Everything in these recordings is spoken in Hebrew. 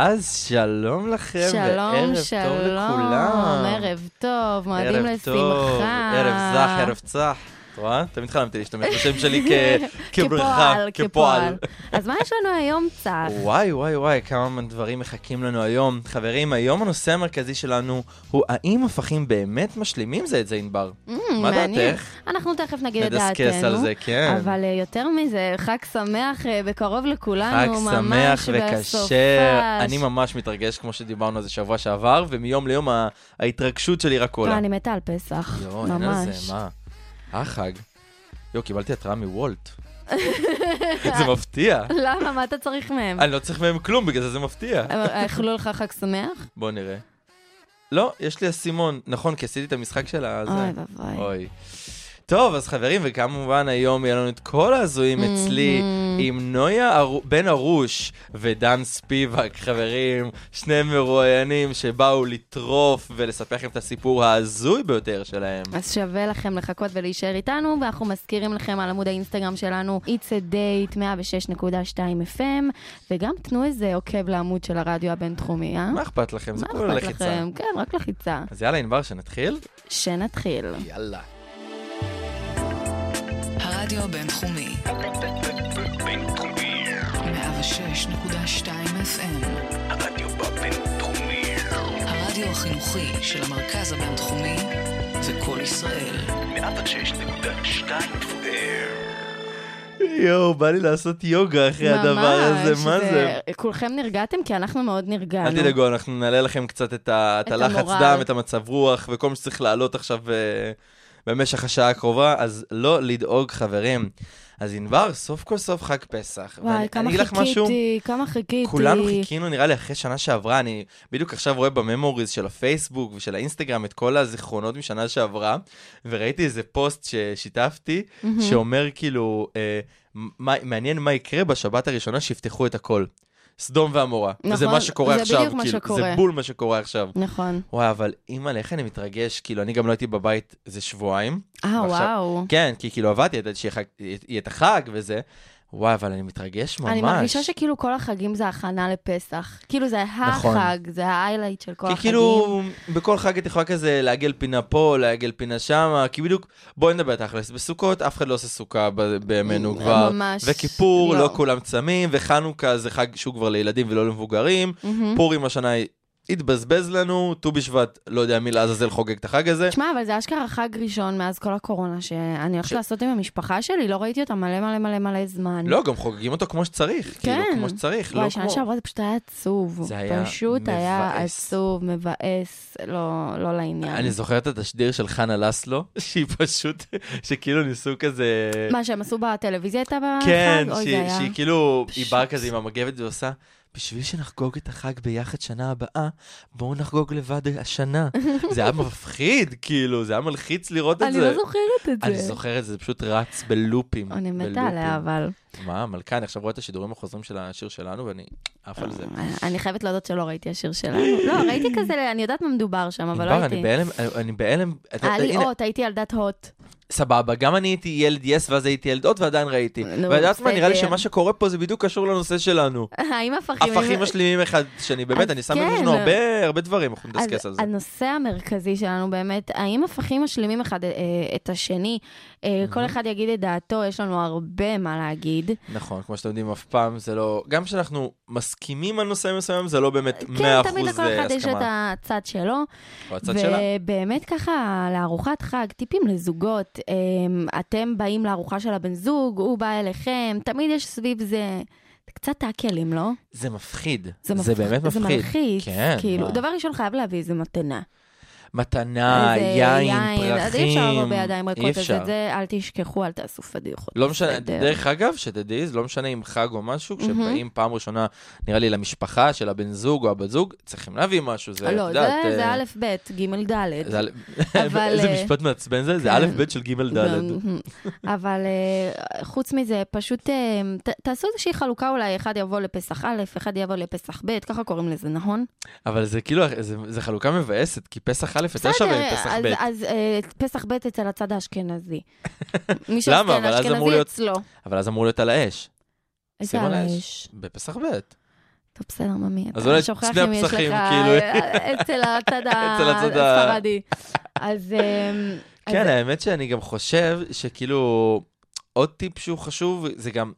אז שלום לכם, שלום, וערב טוב שלום, לכולם. ערב טוב, מועדים ערב לשמחה. טוב, ערב זך, ערב צח. את רואה? תמיד חלמתי להשתמש בשם שלי כ- כברכה, כפועל, כפועל. אז מה יש לנו היום, צח? וואי, וואי, וואי, כמה דברים מחכים לנו היום. חברים, היום הנושא המרכזי שלנו הוא האם הפכים באמת משלימים זה את זה, ענבר? Mm, מה. דעתך? אנחנו תכף נגיד את נדסקס דעתנו. על זה, כן. אבל אה, יותר מזה, חג שמח אה, בקרוב לכולנו, חג ממש שמח וכשר. בסופש. אני ממש מתרגש, כמו שדיברנו על זה שבוע שעבר, ומיום ליום ההתרגשות שלי רק עולה. לא, אני מתה על פסח, יואו, אין על ממש. זה, מה? החג. יואו, קיבלתי התראה מוולט. זה מפתיע. למה? מה אתה צריך מהם? אני לא צריך מהם כלום, בגלל זה זה מפתיע. אה, איחלו לך חג שמח? בוא נראה. לא, יש לי אסימון. נכון, כי עשיתי את המשחק של הזה. אוי ואבוי. טוב, אז חברים, וכמובן היום יהיה לנו את כל ההזויים אצלי. עם נויה בן ארוש ודן ספיבק, חברים, שני מרואיינים שבאו לטרוף ולספר לכם את הסיפור ההזוי ביותר שלהם. אז שווה לכם לחכות ולהישאר איתנו, ואנחנו מזכירים לכם על עמוד האינסטגרם שלנו, It's a Date 106.2 FM, וגם תנו איזה עוקב לעמוד של הרדיו הבינתחומי, אה? מה אכפת לכם? זה מה אכפת לחיצה. לכם? כן, רק לחיצה. אז יאללה, ענבר, שנתחיל? שנתחיל. יאללה. הרדיו הבינתחומי. בינתחומי, 106.2 FM. הרדיו הבינתחומי, הרדיו החינוכי של המרכז הבינתחומי זה קול ישראל. 106.2 FM. יואו, בא לי לעשות יוגה אחרי הדבר הזה, מה זה? כולכם נרגעתם? כי אנחנו מאוד נרגענו. אל תדאגו, אנחנו נעלה לכם קצת את ה- את את הלחץ המורל. דם, את המצב רוח, וכל מה שצריך לעלות עכשיו אה, במשך השעה הקרובה, אז לא לדאוג, חברים. אז ענבר, סוף כל סוף חג פסח. וואי, כמה לך משהו, חיכיתי, כמה חיכיתי. כולנו חיכינו, נראה לי, אחרי שנה שעברה, אני בדיוק עכשיו רואה בממוריז של הפייסבוק ושל האינסטגרם את כל הזיכרונות משנה שעברה, וראיתי איזה פוסט ששיתפתי, מהמם. שאומר כאילו, אה, מה, מעניין מה יקרה בשבת הראשונה שיפתחו את הכל. סדום ועמורה. נכון, זה מה שקורה זה עכשיו, בדיוק מה כאילו, שקורה. זה בול מה שקורה עכשיו. נכון. וואי, אבל אימא'לה, איך אני מתרגש, כאילו, אני גם לא הייתי בבית איזה שבועיים. אה, וואו. כן, כי כאילו עבדתי, ידעתי שיהיה את החג וזה. וואי, אבל אני מתרגש ממש. אני מרגישה שכאילו כל החגים זה הכנה לפסח. כאילו זה נכון. החג, זה האיילייט של כל כי החגים. כאילו, בכל חג את יכולה כזה לעגל פינה פה, לעגל פינה שמה, כי בדיוק, בואי נדבר תכלס, בסוכות אף אחד לא עושה סוכה בימינו כבר. ממש. וכיפור, לא. לא כולם צמים, וחנוכה זה חג שהוא כבר לילדים ולא למבוגרים. מהמם. פורים השנה התבזבז לנו, ט"ו בשבט, לא יודע מי לעזאזל חוגג את החג הזה. תשמע, אבל זה אשכרה חג ראשון מאז כל הקורונה, שאני הולכת ש- לעשות עם המשפחה שלי, לא ראיתי אותה מלא מלא מלא מלא זמן. לא, גם חוגגים אותו כמו שצריך. כאילו, כן. כמו שצריך, לא וואי, כמו... שעברה זה פשוט היה עצוב. זה היה פשוט היה מבאס. עצוב, מבאס, לא לא לעניין. אני זוכר את התשדיר של חנה לסלו, שהיא פשוט, שכאילו ניסו כזה... מה שהם עשו בטלוויזיה הייתה בחג? כן, שהיא, כאילו, היא. באה כזה עם המגבת ועושה, בשביל שנחגוג את החג ביחד שנה הבאה, בואו נחגוג לבד השנה. זה היה מפחיד, כאילו, זה היה מלחיץ לראות את אני זה. לא זוכרת את זה. אני זוכר את זה, פשוט רץ בלופים. אני מתה. עליה, אבל... מה, מלכה, אני עכשיו רואה את השידורים החוזרים של השיר שלנו, ואני עף על זה. אני חייבת להודות שלא ראיתי השיר שלנו. לא, ראיתי כזה, אני יודעת מה מדובר שם, אבל לא ענבר, אני הייתי. בהלם, אני בהלם. היה לי אות, הייתי ילדת הוט. סבבה, גם אני הייתי ילד יס, ואז הייתי ילד עוד, ועדיין ראיתי. ואת יודעת מה, נראה לי. שמה שקורה פה זה בדיוק קשור לנושא שלנו. האם הפכים... הפכים משלימים אחד שני, באמת, אני שם לב כן. שיש לנו הרבה דברים, אנחנו נדסקס על זה. הנושא המרכזי שלנו באמת, האם הפכים משלימים אחד אה, את השני? אה, כל אחד יגיד את דעתו, יש לנו הרבה מה להגיד. נכון, כמו שאתם יודעים, אף פעם זה לא... גם כשאנחנו מסכימים על נושא מסוים, זה לא באמת 100% כן, תמיד לכל הסכמה. אחד יש את הצד שלו. או הצד שלה. ובאמת ככה, לארוחת חג, טיפים לזוגות. אמ, אתם באים לארוחה של הבן זוג, הוא בא אליכם, תמיד יש סביב זה קצת טאקלים, לא? זה מפחיד. זה זה מפח- באמת זה מפחיד. מלחיץ. כן, כאילו, מה? דבר ראשון חייב להביא איזה מתנה. מתנה, איזה יין, פרחים. אז אי אפשר לבוא בידיים ריקות, אז. את זה אל תשכחו, אל תעשו פדיחות. לא משנה. דרך אגב, שתדעי, לא משנה אם חג או משהו, מהמם. כשבאים פעם ראשונה, נראה לי, למשפחה של הבן זוג או הבת זוג, צריכים להביא משהו, זה, לא, זה- זה אה, א', ב', ג', ד'. איזה אה, משפט מעצבן זה? זה כן. א', ב' של ג', ד'. מהמם. אבל אה, חוץ מזה, פשוט תעשו איזושהי חלוקה אולי, אחד יבוא לפסח א', אחד יבוא לפסח ב', ככה קוראים לזה, נכון? אבל זה כאילו, זה חלוקה מבאסת, כי פסח א' יותר שווה מפסח ב'. אז אה, פסח ב' אצל הצד האשכנזי. מי למה? אבל אז אמור שאשכנזי אצלו. אבל אז אמור להיות על האש. איזה על האש. בפסח ב'. טוב, בסדר, ממי. אז אולי שני הפסחים, כאילו. אצל הצד הספרדי. אה, אז- כן, האמת שאני גם חושב שכאילו, עוד טיפ שהוא חשוב, זה גם,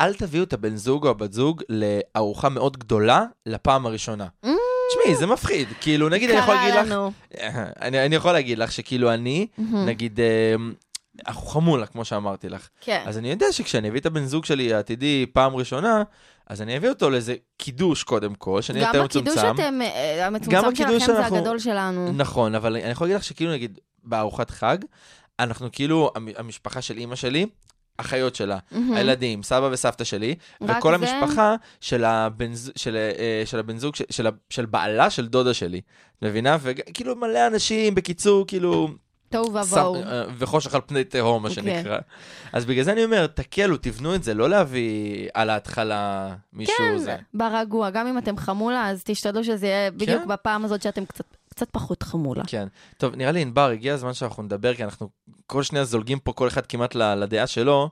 אל תביאו את הבן זוג או הבת זוג לארוחה מאוד גדולה לפעם הראשונה. Mm. תשמעי, זה מפחיד. כאילו, נגיד, אני יכול להגיד קרה לך, לנו. אני אני יכול להגיד לך שכאילו אני. נגיד, אה, אנחנו חמולה, כמו שאמרתי לך. כן. אז אני יודע שכשאני אביא את הבן זוג שלי העתידי פעם ראשונה, אז אני אביא אותו לאיזה קידוש קודם כל, שאני יותר מצומצם. אתם, אה, גם המצומצם הקידוש שלכם זה הגדול שלנו. נכון, אבל אני יכול להגיד לך שכאילו, נגיד, בארוחת חג, אנחנו כאילו, המ- המשפחה של אימא שלי, אחיות שלה, מהמם. הילדים, סבא וסבתא שלי, וכל זה? המשפחה של הבן, של, אה, של הבן זוג, של, של, בעלה של דודה שלי. מבינה? וכאילו מלא אנשים, בקיצור, כאילו... תוהו ובוהו. אה, וחושך על פני תהום, מה כן. שנקרא. אז בגלל זה אני אומר, תקלו, תבנו את זה, לא להביא על ההתחלה מישהו כן, זה. ברגוע. גם אם אתם חמולה, אז תשתדלו שזה יהיה בדיוק כן. בפעם הזאת שאתם קצת- קצת פחות חמולה. כן. טוב, נראה לי, ענבר, הגיע הזמן שאנחנו נדבר, כי אנחנו כל שניה זולגים פה כל אחד כמעט לדעה שלו.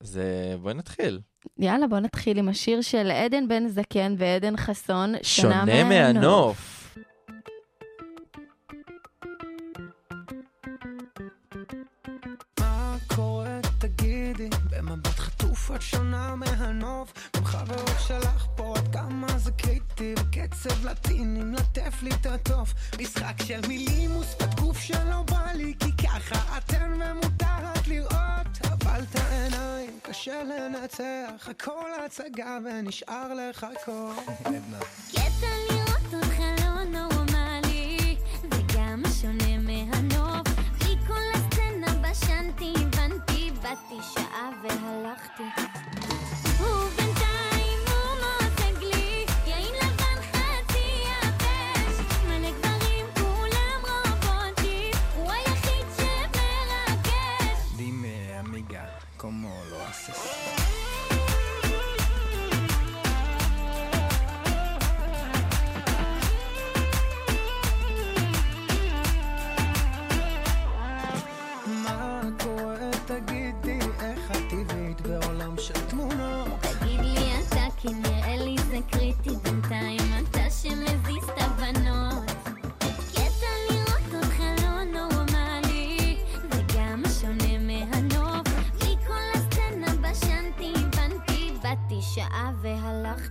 אז בואי נתחיל. יאללה, בוא נתחיל עם השיר של עדן בן זקן ועדן חסון, שונה מהנוף. את שונה מהנוף? גם חברות שלך פה עד כמה זה קריטי וקצב לטיני מלטף לי את התוף. משחק של מילים ושפת גוף שלא בא לי כי ככה אתן ומותר רק לראות. אבל את העיניים קשה לנצח הכל הצגה ונשאר לחכות קטע לראות באתי שעה והלכתי.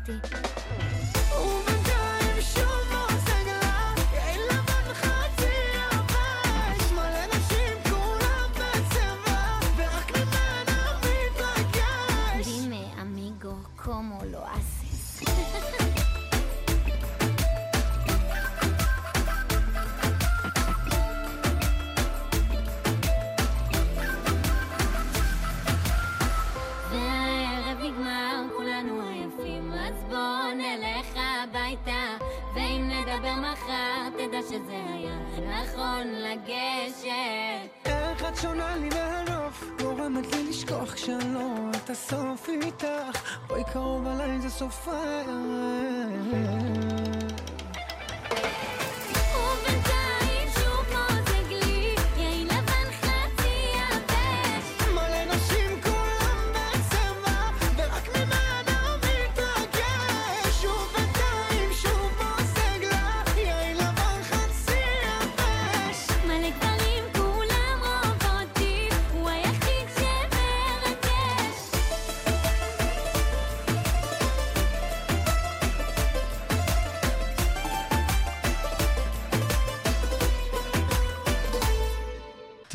והלכתי. ובינתיים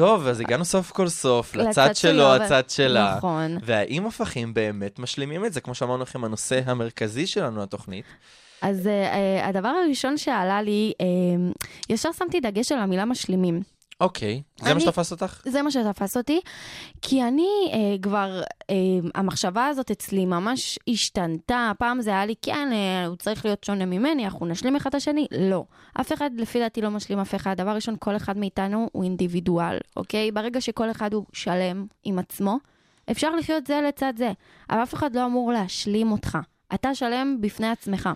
טוב, אז הגענו סוף כל סוף, לצד שלו, הצד שלה. נכון. והאם הפכים באמת משלימים את זה? כמו שאמרנו לכם, הנושא המרכזי שלנו לתוכנית. אז אה, אה, הדבר הראשון שעלה לי, אה, ישר שמתי דגש על המילה משלימים. אוקיי, זה מה שתפס אותך? זה מה שתפס אותי, כי אני אה, כבר, אה, המחשבה הזאת אצלי ממש השתנתה. פעם זה היה לי, כן, אה, הוא צריך להיות שונה ממני, אנחנו נשלים אחד את השני. לא. אף אחד, לפי דעתי, לא משלים אף אחד. דבר ראשון, כל אחד מאיתנו הוא אינדיבידואל, אוקיי? ברגע שכל אחד הוא שלם עם עצמו, אפשר לחיות זה לצד זה. אבל אף אחד לא אמור להשלים אותך. אתה שלם בפני עצמך.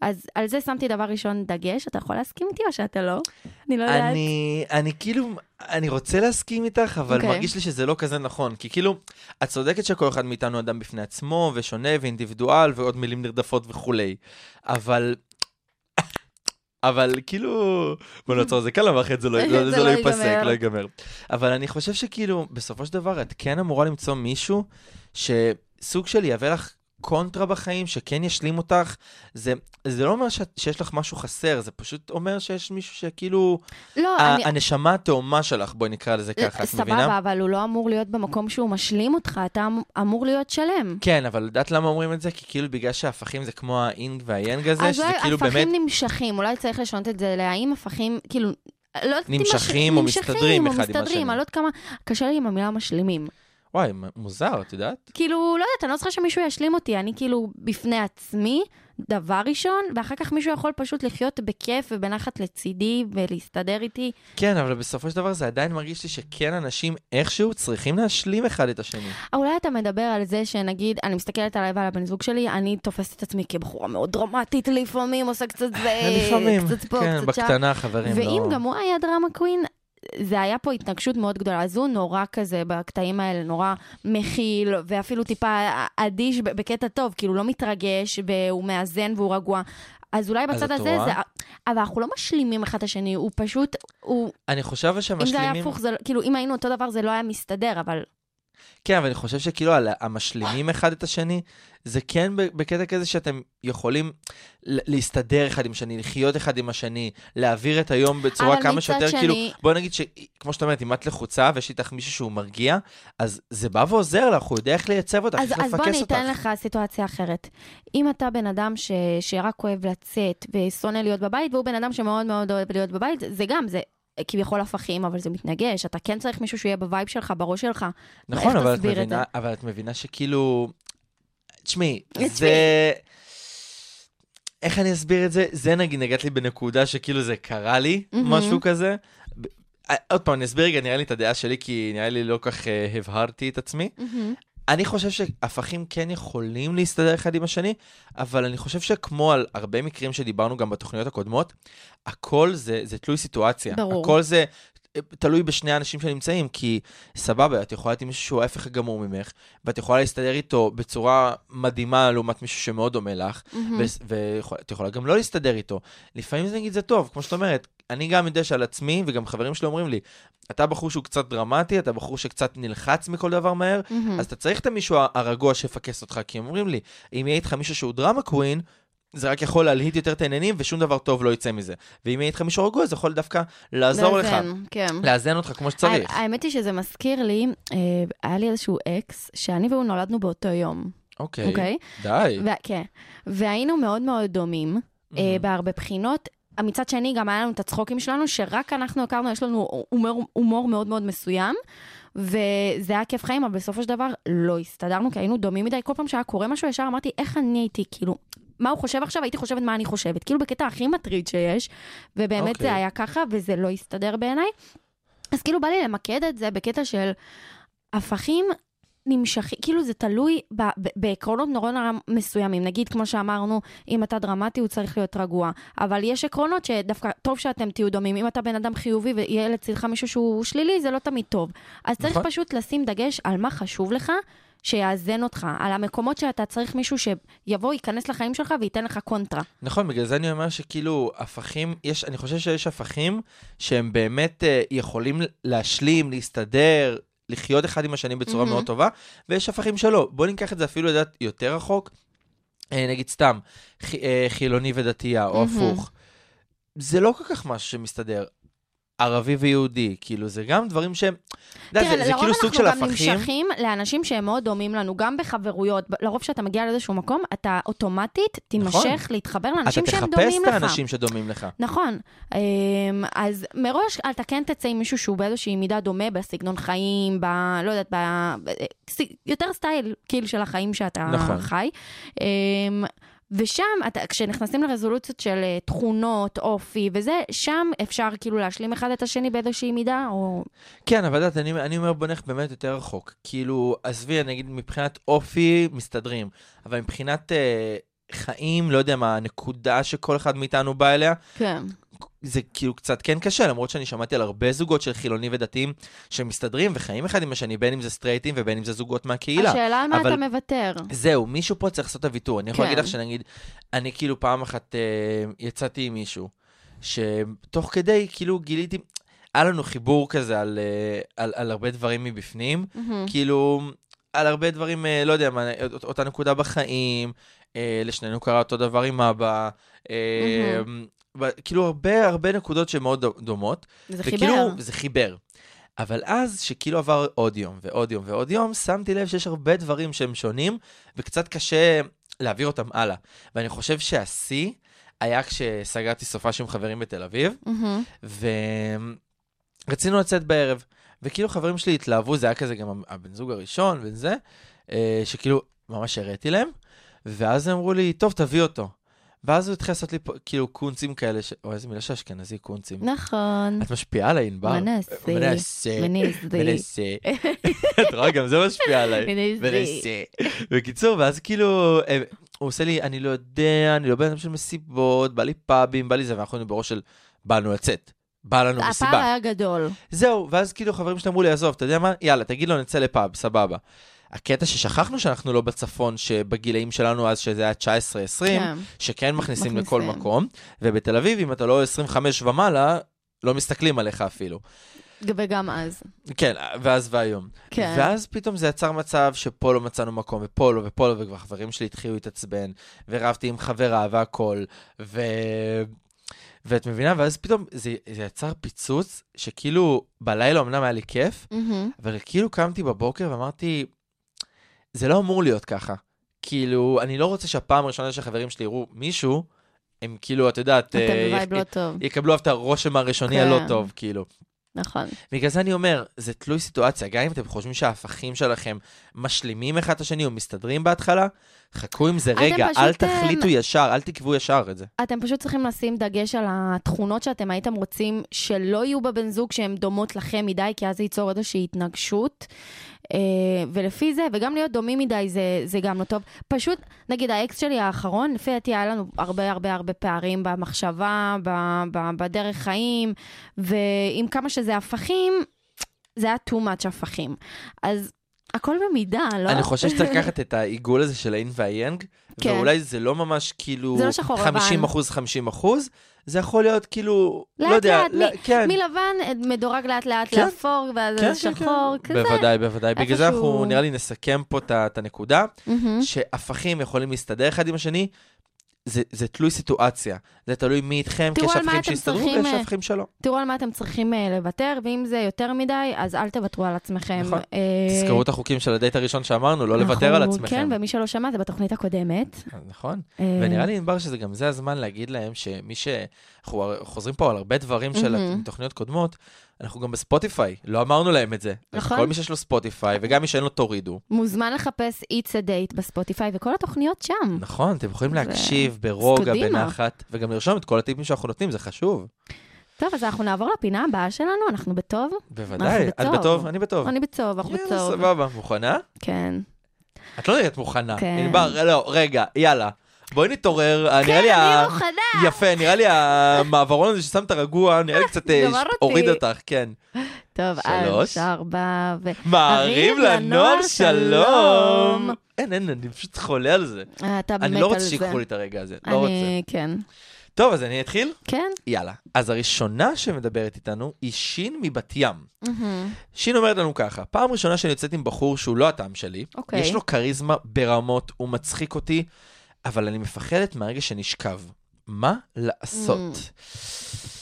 אז על זה שמתי דבר ראשון דגש. אתה יכול להסכים איתי או שאתה לא? אני לא יודעת. אני, אני כאילו, אני רוצה להסכים איתך, אבל אוקיי. מרגיש לי שזה לא כזה נכון. כי כאילו, את צודקת שכל אחד מאיתנו אדם בפני עצמו, ושונה, ואינדיבידואל, ועוד מילים נרדפות וכולי. אבל... אבל כאילו, בוא נעצור את זה כאן, אבל אחרת זה לא, זה זה לא לא ייפסק. לא ייגמר. אבל אני חושב שכאילו, בסופו של דבר, את כן אמורה למצוא מישהו שסוג של יהווה לך קונטרה בחיים, שכן ישלים אותך. זה, זה לא אומר שאת, שיש לך משהו חסר, זה פשוט אומר שיש מישהו שכאילו... לא, ה- אני... הנשמה התאומה שלך, בואי נקרא לזה ככה, את מבינה? סבבה, אבל הוא לא אמור להיות במקום שהוא משלים אותך, אתה אמ- אמור להיות שלם. כן, אבל יודעת למה אומרים את זה? כי כאילו בגלל שהפכים זה כמו האינג והיאנג הזה, אז שזה כאילו באמת הפכים נמשכים, אולי צריך לשנות את זה להאם הפכים, כאילו, לא נמשכים מש- או מסתדרים או אחד עם מסתדרים, השני. אני לא יודעת כמה, קשה לי עם המילה משלימים. וואי, מוזר, את יודעת? כאילו, לא יודעת, אני לא צריכה שמישהו ישלים אותי, אני כאילו בפני עצמי, דבר ראשון, ואחר כך מישהו יכול פשוט לחיות בכיף ובנחת לצידי ולהסתדר איתי. כן, אבל בסופו של דבר זה עדיין מרגיש לי שכן אנשים איכשהו צריכים להשלים אחד את השני. אולי אתה מדבר על זה שנגיד, אני מסתכלת עליי ועל הבן זוג שלי, אני תופסת את עצמי כבחורה מאוד דרמטית לפעמים, עושה קצת זה, לפעמים, קצת פה, כן, קצת שם. בקטנה, חברים, לא... ואם גם הוא היה דרמה קווין, זה היה פה התנגשות מאוד גדולה. אז הוא נורא כזה בקטעים האלה, נורא מכיל, ואפילו טיפה אדיש בקטע טוב, כאילו לא מתרגש, והוא מאזן והוא רגוע. אז אולי אז בצד את הזה, רואה? זה... אבל אנחנו לא משלימים אחד את השני, הוא פשוט, הוא... אני חושב אם זה היה. הפוך, זה... לא- כאילו, אם היינו אותו דבר, זה לא היה מסתדר, אבל... כן, אבל אני חושב שכאילו על המשלימים אחד את השני, זה כן בקטע כזה שאתם יכולים להסתדר אחד עם השני, לחיות אחד עם השני, להעביר את היום בצורה כמה שיותר, שני- כאילו, בוא נגיד שכמו שאת אומרת, אם את לחוצה ויש איתך מישהו שהוא מרגיע, אז זה בא ועוזר לך, הוא יודע איך לייצב אותך, איך אז בוא לפקס אני אותך. אתן לך סיטואציה אחרת. אם אתה בן אדם ש... שרק אוהב לצאת ושונא להיות בבית, והוא בן אדם שמאוד מאוד אוהב להיות בבית, זה גם, זה כביכול הפכים, אבל זה מתנגש. אתה כן צריך מישהו שיהיה ב vibe שלך, בראש שלך. נכון, אבל את, את מבינה, זה? אבל את מבינה שכאילו... תשמעי. זה... איך אני אסביר את זה? זה נגיד, נגעת לי בנקודה שכאילו זה קרה לי, מהמם. משהו כזה. אה, עוד פעם, אני אסביר רגע, נראה לי את הדעה שלי, כי נראה לי לא כך אה, הבהרתי את עצמי. אני חושב שהפכים כן יכולים להסתדר אחד עם השני, אבל אני חושב שכמו על הרבה מקרים שדיברנו גם בתוכניות הקודמות, הכל זה, זה תלוי סיטואציה. ברור. הכל זה תלוי בשני האנשים שנמצאים, כי סבבה, את יכולה להיות עם מישהו שהוא ההפך הגמור ממך, ואת יכולה להסתדר איתו בצורה מדהימה לעומת מישהו שמאוד דומה לך, ואת יכולה גם לא להסתדר איתו. לפעמים זה נגיד זה טוב, כמו שאת אומרת, אני גם יודע שעל עצמי, וגם חברים שלי אומרים לי, אתה בחור שהוא קצת דרמטי, אתה בחור שקצת נלחץ מכל דבר מהר, אז אתה צריך את המישהו הרגוע שיפקס אותך, כי הם אומרים לי, אם יהיה איתך מישהו שהוא דרמה קווין, זה רק יכול להלהיט יותר את העניינים, ושום דבר טוב לא יצא מזה. ואם יהיה איתך מישהו רגוע, זה יכול דווקא לעזור לך, לאזן, כן. לאזן אותך כמו שצריך. האמת היא שזה מזכיר לי, אה, היה לי איזשהו אקס, שאני והוא נולדנו באותו יום, אוקיי, אוקיי? די. ו- כן. והיינו מאוד מאוד דומים אה, מהמם. בהרבה בחינות. מצד שני, גם היה לנו את הצחוקים שלנו, שרק אנחנו הכרנו, יש לנו הומור, הומור מאוד מאוד מסוים, וזה היה כיף חיים, אבל בסופו של דבר לא הסתדרנו, כי היינו דומים מדי. כל פעם שהיה קורה משהו, ישר אמרתי, איך אני הייתי, כאילו, מה הוא חושב עכשיו? הייתי חושבת מה אני חושבת. כאילו בקטע הכי מטריד שיש, ובאמת אוקיי. זה היה ככה, וזה לא הסתדר בעיניי. אז כאילו בא לי למקד את זה בקטע של הפכים נמשכים, כאילו זה תלוי ב- ב- בעקרונות נורא נורא מסוימים. נגיד, כמו שאמרנו, אם אתה דרמטי, הוא צריך להיות רגוע. אבל יש עקרונות שדווקא טוב שאתם תהיו דומים. אם אתה בן אדם חיובי ויהיה לצדך מישהו שהוא שלילי, זה לא תמיד טוב. אז צריך נכון. פשוט לשים דגש על מה חשוב לך. שיאזן אותך, על המקומות שאתה צריך מישהו שיבוא, ייכנס לחיים שלך וייתן לך קונטרה. נכון, בגלל זה אני אומר שכאילו, הפכים, יש, אני חושב שיש הפכים שהם באמת אה, יכולים להשלים, להסתדר, לחיות אחד עם השני בצורה מהמם. מאוד טובה, ויש הפכים שלא. בוא ניקח את זה אפילו, לדעת, יותר רחוק. אה, נגיד סתם, ח, אה, חילוני ודתייה, או מהמם. הפוך. זה לא כל כך משהו שמסתדר. ערבי ויהודי, כאילו, זה גם דברים שהם... אתה תראה, זה, זה לרוב כאילו סוג של אנחנו גם הפכים. נמשכים לאנשים שהם מאוד דומים לנו, גם בחברויות. לרוב כשאתה מגיע לאיזשהו מקום, אתה אוטומטית תימשך נכון. להתחבר אתה לאנשים שהם תחפש דומים את לך. האנשים שדומים לך. נכון. אמ, אז מראש אתה כן תצא עם מישהו שהוא באיזושהי מידה דומה בסגנון חיים, ב... לא יודעת, ב... יותר סטייל כאילו של החיים שאתה נכון. חי. ושם, אתה, כשנכנסים לרזולוציות של אה, תכונות, אופי וזה, שם אפשר כאילו להשלים אחד את השני באיזושהי מידה, או... כן, אבל את יודעת, אני, אני אומר בוא נלך באמת יותר רחוק. כאילו, עזבי, אני אגיד, מבחינת אופי, מסתדרים. אבל מבחינת אה, חיים, לא יודע מה, הנקודה שכל אחד מאיתנו בא אליה, כן. זה כאילו קצת כן קשה, למרות שאני שמעתי על הרבה זוגות של חילונים ודתיים שמסתדרים וחיים אחד עם השני, בין אם זה סטרייטים ובין אם זה זוגות מהקהילה. השאלה על מה אבל- אתה מוותר. זהו, מישהו פה צריך לעשות את הוויתור. אני יכול כן. להגיד לך שנגיד, אני כאילו פעם אחת אה, יצאתי עם מישהו, שתוך כדי כאילו גיליתי, היה לנו חיבור כזה על, אה, על, על הרבה דברים מבפנים, מהמם. כאילו, על הרבה דברים, אה, לא יודע מה, אות- אותה נקודה בחיים, אה, לשנינו קרה אותו דבר עם אבא, אה, ב- כאילו הרבה הרבה נקודות שמאוד דו- דומות. זה וכאילו, חיבר. זה חיבר. אבל אז, שכאילו עבר עוד יום ועוד יום ועוד יום, שמתי לב שיש הרבה דברים שהם שונים, וקצת קשה להעביר אותם הלאה. ואני חושב שהשיא היה כשסגרתי סופש עם חברים בתל אביב, מהמם. ורצינו לצאת בערב. וכאילו חברים שלי התלהבו, זה היה כזה גם הבן זוג הראשון וזה, אה, שכאילו ממש הראיתי להם, ואז הם אמרו לי, טוב, תביא אותו. ואז הוא התחיל לעשות לי פה, כאילו קונצים כאלה, ש... אוי, איזה מילה של אשכנזי, קונצים. נכון. את משפיעה עליי, ענבר. מנסה. מנסה. מנסה. את רואה, גם זה משפיע עליי. מנסה. בקיצור, ואז כאילו, אה, הוא עושה לי, אני לא יודע, אני לא בן אדם של מסיבות, בא לי פאבים, בא לי זה, ואנחנו היינו בראש של, באנו לצאת. בא לנו הפער מסיבה. היה גדול. זהו, ואז כאילו חברים שלי אמרו לי, עזוב, אתה יודע מה? יאללה, תגיד לו, נצא לפאב, סבבה. הקטע ששכחנו שאנחנו לא בצפון, שבגילאים שלנו אז, שזה היה 19-20, כן. שכן מכניסים לכל מכניסים. מקום, ובתל אביב, אם אתה לא 25 ומעלה, לא מסתכלים עליך אפילו. וגם אז. כן, ואז והיום. כן. ואז פתאום זה יצר מצב שפה לא מצאנו מקום, ופה לא, ופה לא, וכבר חברים שלי התחילו להתעצבן, ורבתי עם חברה והכל, ו... ואת מבינה? ואז פתאום זה, זה יצר פיצוץ, שכאילו בלילה אמנם היה לי כיף, מהמם. אבל כאילו קמתי בבוקר ואמרתי, זה לא אמור להיות ככה. כאילו, אני לא רוצה שהפעם הראשונה שהחברים שלי יראו מישהו, הם כאילו, את יודעת, אתם אה, ב vibe לא טוב. יקבלו את הרושם הראשוני כן. הלא טוב, כאילו. נכון. בגלל זה אני אומר, זה תלוי סיטואציה. גם אם אתם חושבים שההפכים שלכם משלימים אחד את השני או מסתדרים בהתחלה, חכו עם זה רגע, פשוט, אל אה, תחליטו ישר, אל תקבעו ישר את זה. אתם פשוט צריכים לשים דגש על התכונות שאתם הייתם רוצים שלא יהיו בבן זוג שהן דומות לכם מדי, כי אז זה ייצור איזושהי התנגשות. אה, ולפי זה, וגם להיות דומים מדי זה, זה גם לא טוב. פשוט, נגיד האקס שלי האחרון, לפי דעתי היה לנו הרבה הרבה הרבה פערים במחשבה, ב, ב, בדרך חיים, ועם כמה שזה הפכים, זה היה too much הפכים. אז הכל במידה, לא? אני חושב שצריך לקחת את העיגול הזה של האין והיאנג, כן. ואולי זה לא ממש כאילו זה לא שחור 50 לבן. אחוז, 50 אחוז, זה יכול להיות כאילו, לאט לא יודע, לאט, לא- כן. מלבן אה, מדורג לאט לאט כן. לאפור, ואז כן, זה כן, שחור, כן. כזה. בוודאי, בוודאי. בגלל זה אנחנו, נראה לי, נסכם פה את הנקודה. שהפכים יכולים להסתדר אחד עם השני, זה, זה תלוי סיטואציה. זה תלוי מי איתכם, כי יש על אתם שיסתדרו ויש הפכים שלא. תראו על מה אתם צריכים אה, לוותר, ואם זה יותר מדי, אז אל תוותרו על עצמכם. נכון. אה, תזכרו את החוקים של הדייט הראשון שאמרנו, לא לוותר על אנחנו- עצמכם. כן, ומי שלא שמע, זה בתוכנית הקודמת. נכון. אה, ונראה לי, ענבר, שזה גם זה הזמן להגיד להם שמי ש... אנחנו חוזרים פה על הרבה דברים של. תוכניות קודמות, אנחנו גם בספוטיפיי, לא אמרנו להם את זה. נכון. כל מי שיש לו ספוטיפיי, וגם מי שאין לו תורידו. מוזמן לחפש It's a Date בספוטיפיי, וכל התוכניות שם. נכון, אתם יכולים להקשיב ברוגע, קדימה. בנחת, וגם לרשום את כל הטיפים שאנחנו נותנים, זה חשוב. טוב, אז אנחנו נעבור לפינה הבאה שלנו, אנחנו בטוב? בוודאי. את בטוב. אני בטוב. אני בטוב, אנחנו בטוב. סבבה. מוכנה? כן. את לא נראית מוכנה. כן. לא, רגע, יאללה. בואי נתעורר. נראה לי כן, ה- אני מוכנה. יפה, נראה לי המעברון הזה ששמת רגוע, נראה לי קצת אה, אותי. הוריד אותך, כן. טוב, שלוש. ארבע ו... מעריב לנוער שלום. אין, אין, אני פשוט חולה על זה. אתה באמת אני לא על רוצה זה. שיקחו לי את הרגע הזה, לא רוצה. אני, כן. טוב, אז אני אתחיל? כן? יאללה. אז הראשונה שמדברת איתנו היא שין מבת ים. מהמם. שין אומרת לנו ככה, פעם ראשונה שאני יוצאת עם בחור שהוא לא הטעם שלי, אוקיי. יש לו כריזמה ברמות, הוא מצחיק אותי, אבל אני מפחדת מהרגע שנשכב. מה לעשות?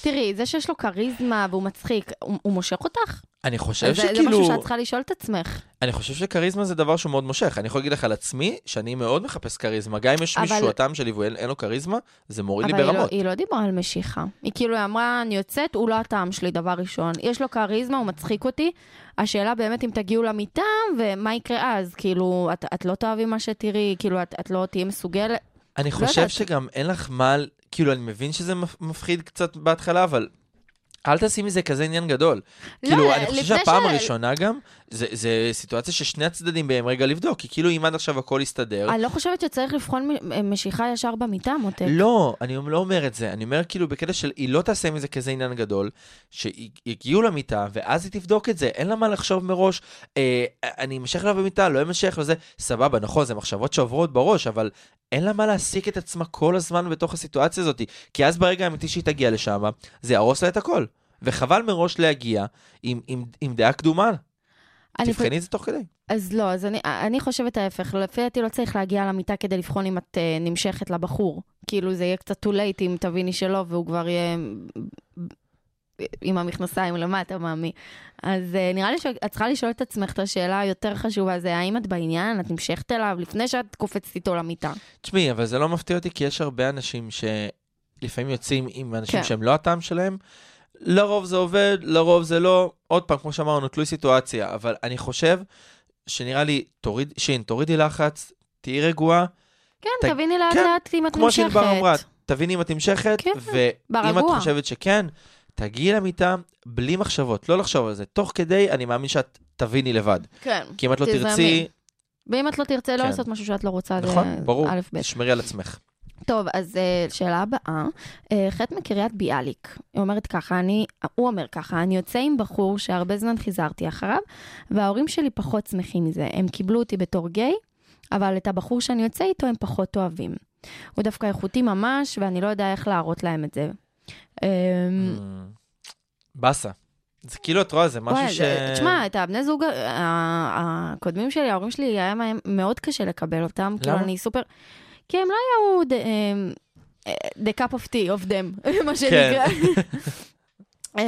תראי, זה שיש לו כריזמה והוא מצחיק, הוא מושך אותך? אני חושב זה, זה שכאילו... משהו שאת צריכה לשאול את עצמך. אני חושב שכריזמה זה דבר שהוא מאוד מושך. אני יכול להגיד לך על עצמי, שאני מאוד מחפש כריזמה. גם אם יש אבל- מישהו הטעם שלי והוא אין אין לו כריזמה, זה מוריד לי אבל היא לא, ברמות. היא לא דיברה על משיכה. היא כאילו אמרה, אני יוצאת, הוא לא הטעם שלי, דבר ראשון. יש לו כריזמה, הוא מצחיק אותי. השאלה באמת אם תגיעו למיטה, ומה יקרה אז? כאילו, את, את לא תאהבי מה שתראי, כאילו, את, את לא תהיי מסוגלת. אני לא חושב יודעת. שגם אין לך מה, כאילו, אני מבין שזה מפ- מפחיד קצת בהתחלה, אבל אל תעשי מזה כזה עניין גדול. לא, כאילו, אני חושב שהפעם ש- הראשונה גם, זה, זה סיטואציה ששני הצדדים בהם רגע לבדוק, כי כאילו אם עד עכשיו הכל יסתדר, אני לא חושבת שצריך לבחון מ- משיכה ישר במיטה, מותק. לא, אני לא אומר את זה, אני אומר כאילו בקטע של היא לא תעשה מזה כזה עניין גדול, שיגיעו למיטה ואז היא תבדוק את זה, אין לה מה לחשוב מראש, אה, אני אמשך לה במיטה, לא אמשך וזה, סבבה, נכון, זה מחשבות שעוברות בראש, אבל אין לה מה להעסיק את עצמה כל הזמן בתוך הסיטואציה הזאת, כי אז ברגע האמיתי שהיא תגיע לשם, זה יהרוס לה את הכל. וחבל מראש להגיע עם, עם, עם דעה קדומה, תבחני את זה תוך כדי. אז לא, אז אני, אני חושבת ההפך. לפי דעתי לא צריך להגיע למיטה כדי לבחון אם את uh, נמשכת לבחור. כאילו זה יהיה קצת too late אם תביני שלא, והוא כבר יהיה עם המכנסיים למטה, מאמי. אז uh, נראה לי שאת צריכה לשאול את עצמך את השאלה היותר חשובה, זה האם את בעניין, את נמשכת אליו, לפני שאת קופצת איתו למיטה. תשמעי, אבל זה לא מפתיע אותי, כי יש הרבה אנשים שלפעמים יוצאים עם אנשים כן. שהם לא הטעם שלהם. לרוב זה עובד, לרוב זה לא. עוד פעם, כמו שאמרנו, תלוי סיטואציה, אבל אני חושב שנראה לי, תוריד, שין, תורידי לחץ, תהיי רגועה, כן, ת- תביני לאט כן, לאט אם את כמו נמשכת. שענבר אמרה, תביני אם את נמשכת, כן, ואם את. חושבת שכן, תגיעי למיטה בלי מחשבות, לא לחשוב על זה. תוך כדי, אני מאמין שאת תביני לבד. כן. כי אם את לא תזרמי. תרצי, ואם את לא תרצה לא כן. לעשות משהו שאת לא רוצה, זה נכון, ברור, א', ב'. תשמרי על עצמך. טוב, אז uh, שאלה הבאה. Uh, חטא מקריית ביאליק. היא אומרת ככה, אני, הוא אומר ככה, אני יוצא עם בחור שהרבה זמן חיזרתי אחריו, וההורים שלי פחות שמחים מזה. הם קיבלו אותי בתור גיי, אבל את הבחור שאני יוצא איתו הם פחות אוהבים. הוא דווקא איכותי ממש, ואני לא יודע איך להראות להם את זה. Um, באסה. זה כאילו, את רואה, זה משהו ש... תשמע, את הבני זוג הקודמים שלי, ההורים שלי, היה מאוד קשה לקבל אותם. כאילו, למה? אני סופר... כי הם לא היו the, אמ, אה, the cup of tea of them, מה כן. שנקרא. אמ,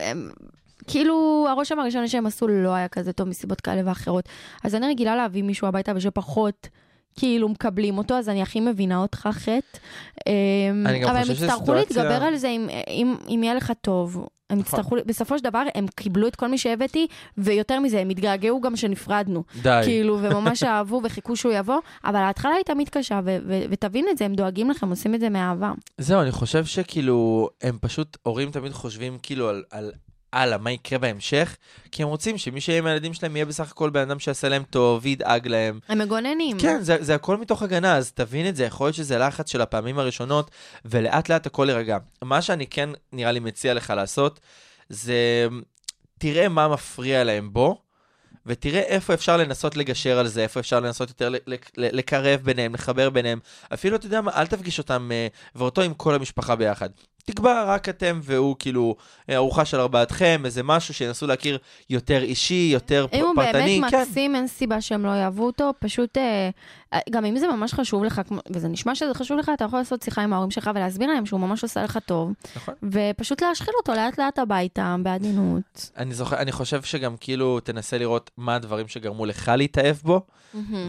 אמ, כאילו, הרושם הראשון שהם עשו לא היה כזה טוב מסיבות כאלה ואחרות. אז אני רגילה להביא מישהו הביתה ושפחות... כאילו מקבלים אותו, אז אני הכי מבינה אותך חטא. אבל הם יצטרכו להתגבר על זה אם, אם, אם יהיה לך טוב. הם נכון. יצטרכו, בסופו של דבר, הם קיבלו את כל מי שהבאתי, ויותר מזה, הם התגעגעו גם שנפרדנו. די. כאילו, וממש אהבו וחיכו שהוא יבוא, אבל ההתחלה הייתה תמיד קשה, ו- ו- ותבין את זה, הם דואגים לכם, עושים את זה מאהבה. זהו, אני חושב שכאילו, הם פשוט, הורים תמיד חושבים כאילו על, על הלאה, מה יקרה בהמשך, כי הם רוצים שמי שיהיה עם הילדים שלהם יהיה בסך הכל בן אדם שיעשה להם טוב וידאג להם. הם מגוננים. כן, זה, זה הכל מתוך הגנה, אז תבין את זה, יכול להיות שזה לחץ של הפעמים הראשונות, ולאט לאט הכל יירגע. מה שאני כן, נראה לי, מציע לך לעשות, זה תראה מה מפריע להם בו, ותראה איפה אפשר לנסות לגשר על זה, איפה אפשר לנסות יותר לקרב ביניהם, לחבר ביניהם. אפילו, אתה יודע מה, אל תפגיש אותם, אה, ואותו עם כל המשפחה ביחד. תקבע רק אתם והוא, כאילו, אה, ארוחה של ארבעתכם, איזה משהו שינסו להכיר יותר אישי, יותר פ- אם הוא פרטני. באמת כן. מקסים, אין סיבה שהם לא יאהבו אותו, פשוט, אה, אה, גם אם זה ממש חשוב לך, וזה נשמע שזה חשוב לך, אתה יכול לעשות שיחה עם ההורים שלך ולהסביר להם שהוא ממש עושה לך טוב, נכון. ופשוט להשחיל אותו לאט לאט הביתה, בעדינות. אני זוכר, אני חושב שגם כאילו תנסה לראות מה הדברים שגרמו לך להתאהב בו,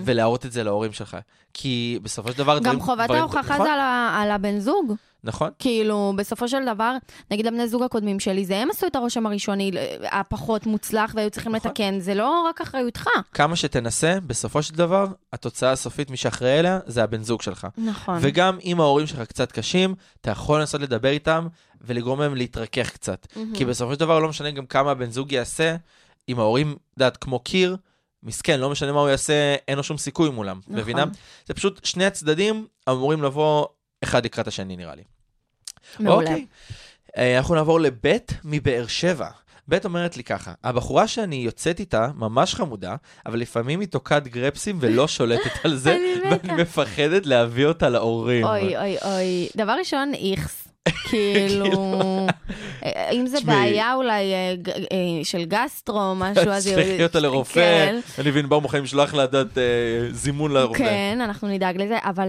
ולהראות את זה להורים שלך. כי בסופו של דבר... גם דברים- חובת ההוכחה נכון, זה על הבן זוג. נכון. כאילו, בסופו של דבר, נגיד הבני זוג הקודמים שלי, זה הם עשו את הרושם הראשוני הפחות מוצלח והיו צריכים נכון. לתקן, זה לא רק אחריותך. כמה שתנסה, בסופו של דבר, התוצאה הסופית, מי שאחראי אליה, זה הבן זוג שלך. נכון. וגם אם ההורים שלך קצת קשים, אתה יכול לנסות לדבר איתם ולגרום להם להתרכך קצת. מהמם. כי בסופו של דבר לא משנה גם כמה הבן זוג יעשה, אם ההורים, את יודעת, כמו קיר, מסכן, לא משנה מה הוא יעשה, אין לו שום סיכוי מולם. נכון. מבינה? זה פשוט שני הצדדים אמורים לבוא אחד לקראת השני, נראה לי. מעולה. אוקיי. אה, אנחנו נעבור לבית מבאר שבע. בית אומרת לי ככה, הבחורה שאני יוצאת איתה ממש חמודה, אבל לפעמים היא תוקעת גרפסים ולא שולטת על זה. ואני מפחדת להביא אותה להורים. אוי, אוי, אוי. דבר ראשון, איכס. כאילו, אה, אם זה. בעיה אולי אה, של גסטרו, משהו, אז... תשלחי אותה לרופא, כן, אני מבין, באו מוכנים לשלוח לה זימון לרופא. כן, אנחנו נדאג לזה, אבל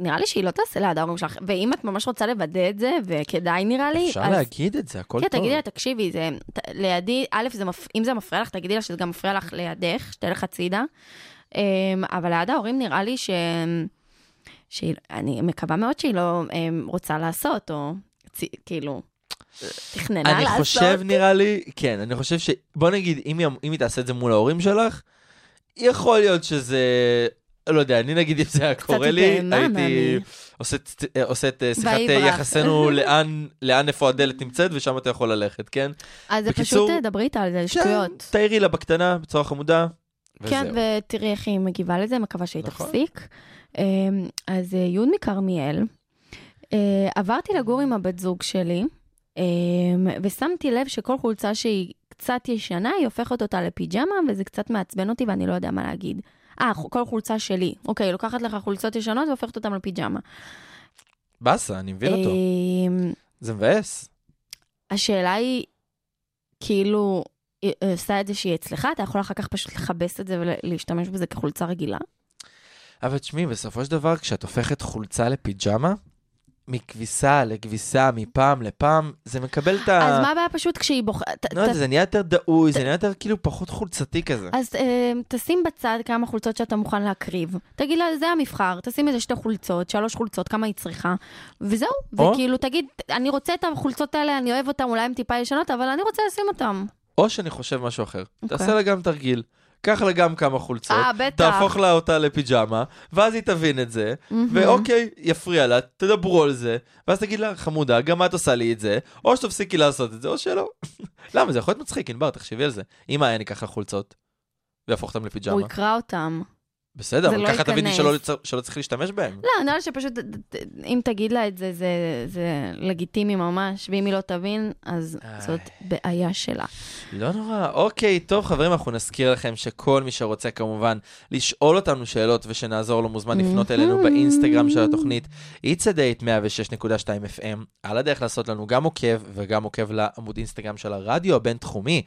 נראה לי שהיא לא תעשה ליד ההורים שלך, ואם את ממש רוצה לוודא את זה, וכדאי נראה לי, אפשר אז... להגיד את זה, הכל כן, טוב. תגידי לה, תקשיבי, זה, ת- לידי, א', זה מפ... אם זה מפריע לך, תגידי לה שזה גם מפריע לך לידך, שתלך הצידה. אמ, אבל ליד ההורים נראה לי ש... שאני מקווה מאוד שהיא לא אמ, רוצה לעשות, או צ... כאילו, תכננה אני לעשות. חושב, נראה לי, כן, אני חושב ש... בוא נגיד, אם היא, אם היא תעשה את זה מול ההורים שלך, יכול להיות שזה... לא יודע, אני נגיד, אם זה היה קורה לי, הייתי מאמי. עושה, את- אה, שיחת אה. יחסינו לאן, איפה הדלת נמצאת, ושם אתה יכול ללכת, כן? אז זה פשוט, אה, דברי איתה על זה, שם, שטויות. תעירי לה בקטנה, בצורה חמודה, כן, וזהו. ותראי איך היא מגיבה לזה, מקווה שהיא נכון. תפסיק. אמ, אז אה, יוד מכרמיאל, אה, עברתי לגור עם הבת זוג שלי, אמ, ושמתי לב שכל חולצה שהיא קצת ישנה, היא הופכת אותה לפיג'מה, וזה קצת מעצבן אותי ואני לא יודע מה להגיד. אה, כל חולצה שלי. אוקיי, לוקחת לך חולצות ישנות והופכת אותן לפיג'מה. באסה, אני מבין אותו. אמ, זה מבאס. השאלה היא, כאילו, היא עושה את זה שהיא אצלך, אתה יכול אחר כך פשוט לכבס את זה ולהשתמש בזה כחולצה רגילה? אבל תשמעי, בסופו של דבר, כשאת הופכת חולצה לפיג'מה, מכביסה לכביסה, מפעם לפעם, זה מקבל את ה... אז מה הבעיה פשוט כשהיא בוחרת... לא יודע, זה נהיה יותר דאוי, זה נהיה יותר כאילו פחות חולצתי כזה. אז אה, תשים בצד כמה חולצות שאתה מוכן להקריב. תגיד לה, זה המבחר, תשים איזה שתי חולצות, שלוש חולצות, כמה היא צריכה, וזהו. וכאילו, תגיד, אני רוצה את החולצות האלה, אני אוהב אותן, אולי הן טיפה ישנות, אבל אני רוצה לשים אותן. או שאני חושב משהו אחר. אוקיי. תעשה לה גם תרגיל. קח לה גם כמה חולצות, אה, בטח. תהפוך לה אותה לפיג'מה, ואז היא תבין את זה, מהמם. ואוקיי, יפריע לה, תדברו על זה, ואז תגיד לה, חמודה, גם את עושה לי את זה, או שתפסיקי לעשות את זה, או שלא. למה? זה יכול להיות מצחיק, ענבר, תחשבי על זה. אם היה ניקח לה חולצות, ויהפוך אותם הוא לפיג'מה. יקרא אותם. בסדר, אבל לא ככה ייכנס. שלא צריך להשתמש בהם. לא, נראה לי שפשוט, אם תגיד לה את זה, זה, זה לגיטימי ממש, ואם היא לא תבין, אז איי. זאת בעיה שלה. לא נורא. אוקיי, טוב חברים, אנחנו נזכיר לכם שכל מי שרוצה כמובן לשאול אותנו שאלות ושנעזור לו מוזמן לפנות אלינו באינסטגרם של התוכנית It's a Date 106.2 FM. על הדרך לעשות לנו גם עוקב וגם עוקב לעמוד אינסטגרם של הרדיו הבינתחומי.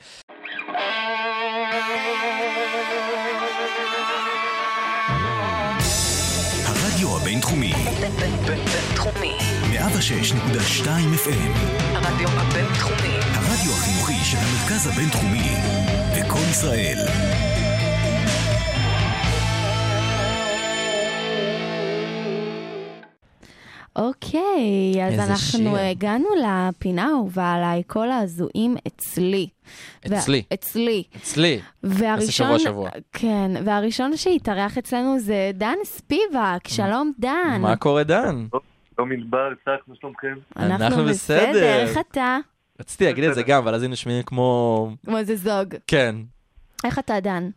106.2 FM, הרדיו הבינתחומי. הרדיו החינוכי של המרכז הבינתחומי, לקום ישראל, אוקיי, אז איזה אנחנו שיר. הגענו לפינה האהובה עליי, כל ההזויים אצלי. אצלי. וה- אצלי. אצלי. והראשון, שבוע, שבוע. כן, והראשון שהתארח אצלנו זה דן ספיבק, שלום דן. מה קורה דן? לא מדבר, צח, מה שלומכם? אנחנו בסדר. איך אתה? רציתי להגיד את זה גם, אבל אז היינו נשמעים כמו... כמו איזה זוג. כן. איך אתה דן?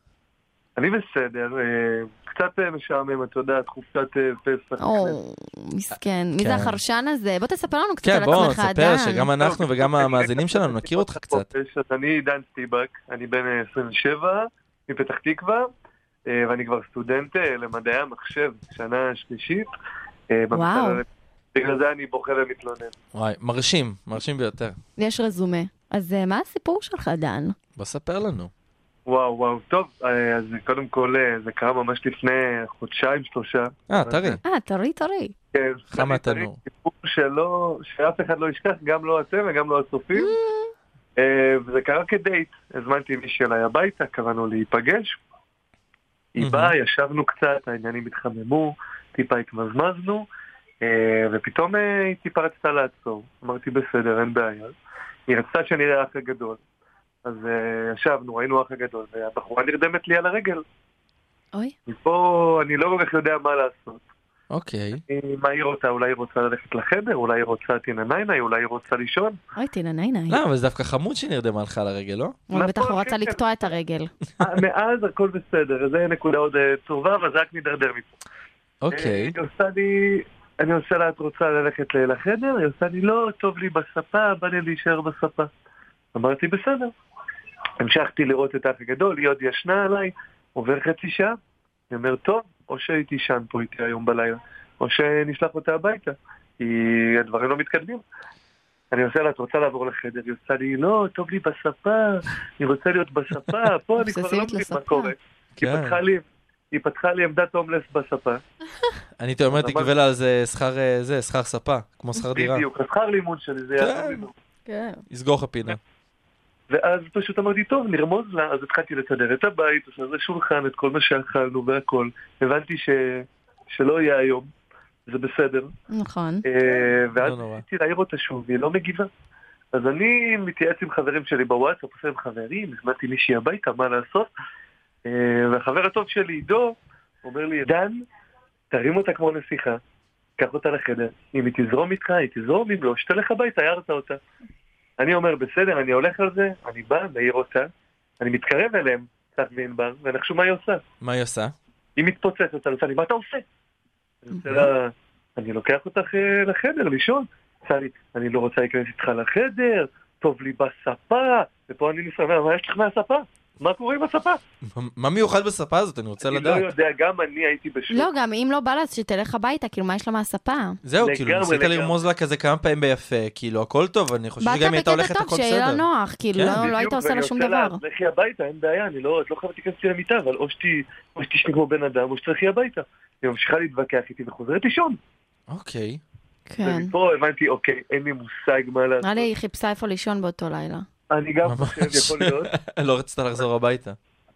אני בסדר, אה, קצת אה, משעמם, את יודעת, חופשת אה, פסח. או, מסכן. מי כן. זה החרשן הזה? בוא תספר לנו קצת כן, על בוא, עצמך, תספר דן. שגם אנחנו וגם המאזינים שלנו נכיר אותך קצת. אז אני דן סטיבק, אני בן אה, 27, מפתח תקווה, ואני כבר סטודנט למדעי המחשב, שנה שלישית. וואו. בגלל זה אני בוכה ומתלונן. וואי, מרשים, מרשים ביותר. יש רזומה. אז אה, מה הסיפור שלך, דן? בוא ספר לנו. וואו, וואו, טוב, אה, אז קודם כל אה, זה קרה ממש לפני חודשיים, שלושה. אה, טרי. אה, טרי טרי. כן, חם. אני- סיפור שלא, שאף אחד לא ישכח, גם לא אתם וגם לא הצופים. וזה קרה כדייט, הזמנתי מישהי אליי הביתה, קראנו להיפגש. היא. באה, ישבנו קצת, העניינים התחממו, טיפה התמזמזנו, ופתאום אה, היא טיפה רצתה לעצור. אמרתי, בסדר, אין בעיה. היא רצתה שאני אראה האח הגדול. אז אה, ישבנו, ראינו האח הגדול, והבחורה נרדמת לי על הרגל. אוי. מפה אני לא כל כך יודע מה לעשות. אוקיי. אה, מה היא רוצה? אולי היא רוצה ללכת לחדר? אולי היא רוצה טינה ניינה? אולי היא רוצה לישון? אוי, ניי. לא, אבל זה דווקא חמוד שהיא נרדמה לך על הרגל, לא? אבל בטח הוא נכון, רצה כן, כן. לקטוע את הרגל. אה, מאז הכל בסדר, זה נקודה עוד אה, טובה, אבל זה רק מידרדר מפה. אוקיי. אה, היא עושה לי... אני עושה לה, את רוצה ללכת לחדר? היא עושה לי, לא, טוב לי בספה, בא לי להישאר בספה. אמרתי, בסדר. המשכתי לראות את האח הגדול, היא עוד ישנה עליי, עובר חצי שעה. אני אומר, טוב, או שהיא תישן פה איתי היום בלילה, או שנשלח אותה הביתה, כי הדברים לא מתקדמים. אני עושה לה, את רוצה לעבור לחדר? היא עושה לי, לא, טוב לי בספה, אני רוצה להיות בספה, פה אני כבר לא מבין מה. קורה. היא כן. פתחה לי, היא פתחה לי עמדת הומלס בספה. אני הייתי אומר, תגבה לה על זה שכר, אה, זה, שכר ספה, כמו שכר דירה. בדיוק, השכר לימוד שלי, זה כן. יעזור לי מאוד. כן. יסגור לך פינה. ואז פשוט אמרתי, טוב, נרמוז לה, אז התחלתי לסדר את הבית, עושה איזה שולחן, את כל מה שאכלנו והכל. הבנתי ש... שלא יהיה היום, זה בסדר. נכון. אה, ואז לא. ניסיתי להעיר אותה שוב, והיא לא מגיבה. אז אני מתייעץ עם חברים שלי בוואטסאפ, עושה עם חברים, הזמנתי מישהי הביתה, מה לעשות? אה, והחבר הטוב שלי, עידו, אומר לי, דן, תרים אותה כמו נסיכה, קח אותה לחדר, אם היא תזרום איתך, היא תזרום, אם לא, שתלך הביתה, הערת אותה. אני אומר, בסדר, אני הולך על זה, אני בא, מעיר אותה, אני מתקרב אליהם, צח וענבר, ונחשו מה היא עושה. מה היא עושה? היא מתפוצצת על לי, מה אתה עושה? אני עושה אני לוקח אותך אה, לחדר לישון. עושה לי, אני לא רוצה להיכנס איתך לחדר, טוב לי בספה, ופה אני נסתכל, מה יש לך מהספה? מה קורה עם הספה? מה מיוחד בספה הזאת? אני רוצה אני לא לדעת. יודע, גם אני הייתי בשוק. לא, גם אם לא בא לה, אז שתלך הביתה, כאילו, מה יש לה מהספה? זהו, כאילו, ניסית. לרמוז לה כזה כמה פעמים ביפה, כאילו, הכל טוב, אני חושב באת שגם אם הייתה בקטע הולכת טוב, הכל שיהיה לה בסדר. נוח, כאילו, כן, לא- לא היית עושה לה שום דבר. לכי הביתה, אין בעיה, אני לא, לא חייבת להיכנס איתי למיטה, אבל או שתשני כמו בן אדם, או שתלכי הביתה. היא ממשיכה להתווכח איתי וחוזרת לישון. אוקיי. כן. ומפה הבנתי, אוקיי, אין לי מושג מה לעשות. נראה לי היא חיפשה איפה לישון באותו לילה. אני גם. חושב, יכול להיות, לא רצית לחזור הביתה.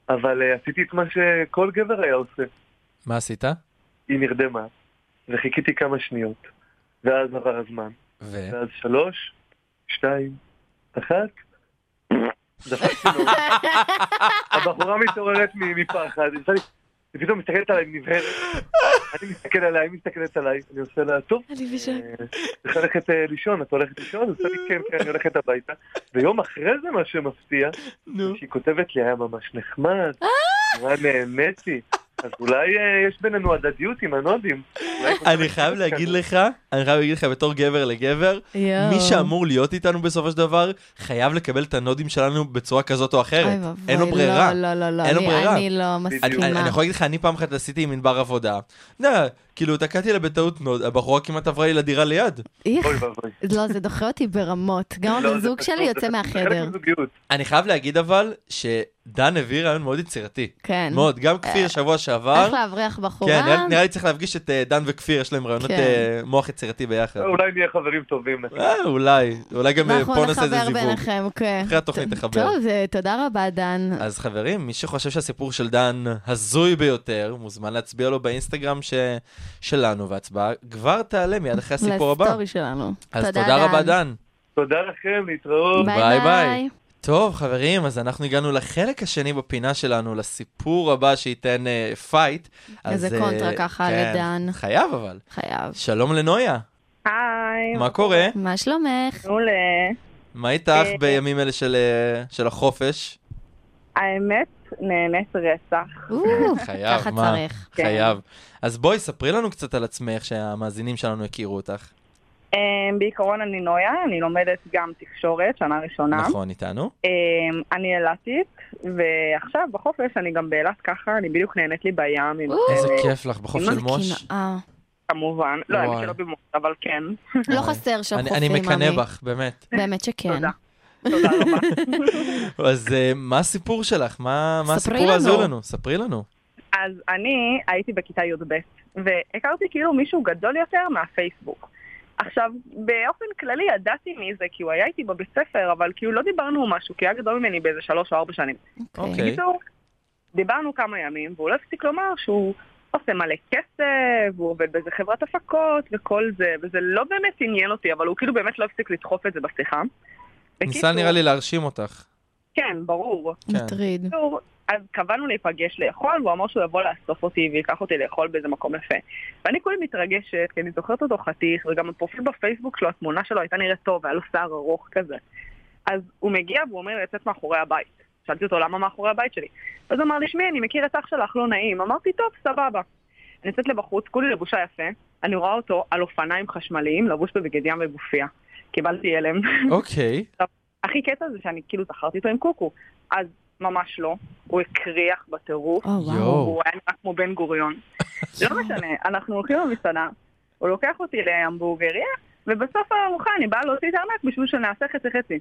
אבל אה, עשיתי את מה שכל גבר היה עושה. מה עשית? היא נרדמה, וחיכיתי כמה שניות, ואז עבר הזמן, ו? ואז שלוש, שתיים, אחת, דפקתי לו. הבחורה מתעוררת מפחד, היא פתאום מסתכלת עליי נבהרת, אני מסתכל עליה, היא מסתכלת עליי, אני עושה לה, טוב, אני. אה, צריך ללכת אה, לישון, את הולכת לישון? עושה לי, כן, כן, אני הולכת הביתה. ויום אחרי זה מה שמפתיע. שהיא כותבת לי, היה ממש נחמד, נורא נהניתי. אז אולי אה, יש בינינו הדדיות עם הנודים. אני חייב. להגיד לך, אני חייב להגיד לך בתור גבר לגבר. מי שאמור להיות איתנו בסופו של דבר, חייב לקבל את הנודים שלנו בצורה כזאת או אחרת. אין לו ברירה. לא, לא, לא, אין לו ברירה. אני לא מסכימה. אני, יכול להגיד לך, אני פעם אחת עשיתי עם ענבר עבודה. כאילו, תקעתי לה בטעות נוד, הבחורה כמעט עברה לי לדירה ליד. איך? לא, זה דוחה אותי ברמות. גם לא, הבן זה זוג פשוט- שלי יוצא מהחדר. אני חייב להגיד אבל, שדן הביא רעיון מאוד יצירתי. כן. מאוד, גם כפיר שבוע שעבר. איך להבריח בחורה. כן, נראה, נראה לי צריך להפגיש את אה, דן וכפיר, יש להם רעיונות כן. אה, מוח יצירתי ביחד. אולי נהיה חברים טובים. אה, אולי, אולי גם אה, אנחנו פה נעשה איזה נחבר זיווג. ביניכם, כן. אחרי התוכנית נחבר. טוב, זה- תודה רבה, דן. אז חברים, מי שחושב שהסיפור של דן הזוי ביותר, מוזמן להצביע לו באינסטגרם ש... שלנו, וההצבעה כבר תעלה מיד אחרי הסיפור הבא. ל story שלנו. אז תודה רבה, דן. תודה לכם, להתראות. ביי, ביי ביי. טוב, חברים, אז אנחנו הגענו לחלק השני בפינה שלנו, לסיפור הבא שייתן אה, fight. איזה אז, אה, קונטרה ככה כן, לדן. חייב אבל. חייב. שלום לנויה, היי, מה קורה? מה שלומך? מעולה. מה איתך אה, בימים אלה של, אה, של החופש? האמת, נהנית רצח. חייב, ככה מה? צריך. כן. חייב. אז בואי, ספרי לנו קצת על עצמך, שהמאזינים שלנו יכירו אותך. אמ, בעיקרון אני נויה, אני לומדת גם תקשורת, שנה ראשונה. נכון, איתנו? אמ, אני אילתית, ועכשיו בחופש אני גם באילת ככה, אני בדיוק נהנית לי בים עם איזה החבר'ה, כיף לך, בחוף של מוש. קנאה. כמובן. לא, האמת וואי. שלא במוש, אבל כן. לא חסר שם אני- חופים, אני מקנא. בך, באמת. באמת שכן. תודה. תודה רבה. אז אה, מה הסיפור שלך? מה הסיפור לנו. לנו? ספרי לנו. אז אני הייתי בכיתה י"ב, והכרתי כאילו מישהו גדול יותר מהפייסבוק. עכשיו, באופן כללי ידעתי מי זה, כי הוא היה איתי בבית ספר, אבל כאילו לא דיברנו משהו, כי הוא היה גדול ממני באיזה שלוש או ארבע שנים. אוקיי. בקיצור, דיברנו כמה ימים, והוא לא הפסיק לומר שהוא עושה מלא כסף, והוא עובד באיזה חברת הפקות וכל זה, וזה לא באמת עניין אותי, אבל הוא כאילו באמת לא הפסיק לדחוף את זה בשיחה. ניסה נראה לי להרשים אותך. כן, ברור. כן. מטריד. אז קבענו להיפגש לאכול, והוא אמר שהוא יבוא לאסוף אותי וייקח אותי לאכול באיזה מקום יפה. ואני כולי מתרגשת, כי אני זוכרת אותו חתיך, וגם הפרופיל בפייסבוק שלו, התמונה שלו הייתה נראית טוב, היה לו שיער ארוך כזה. אז הוא מגיע והוא אומר לי לצאת מאחורי הבית. שאלתי אותו למה מאחורי הבית שלי. אז הוא אמר לי, שמי, אני מכיר את אח שלך, לא נעים. אמרתי, טוב, סבבה. אני יוצאת לבחוץ, כולי לבושה יפה, אני רואה אותו על אופניים חשמליים, לבוש בבגד ים וגופייה. קיבלתי הלם. אוקיי. הכי קטע זה שאני כאילו זכרתי אותו עם קוקו. אז ממש לא, הוא הקריח בטירוף, או, וואו. יואו. הוא היה נראה כמו בן גוריון. לא משנה, אנחנו הולכים למסעדה, הוא לוקח אותי להמבורגריה, ובסוף הארוחה אני באה להוציא את הארנק בשביל שנעשה חצי חצי.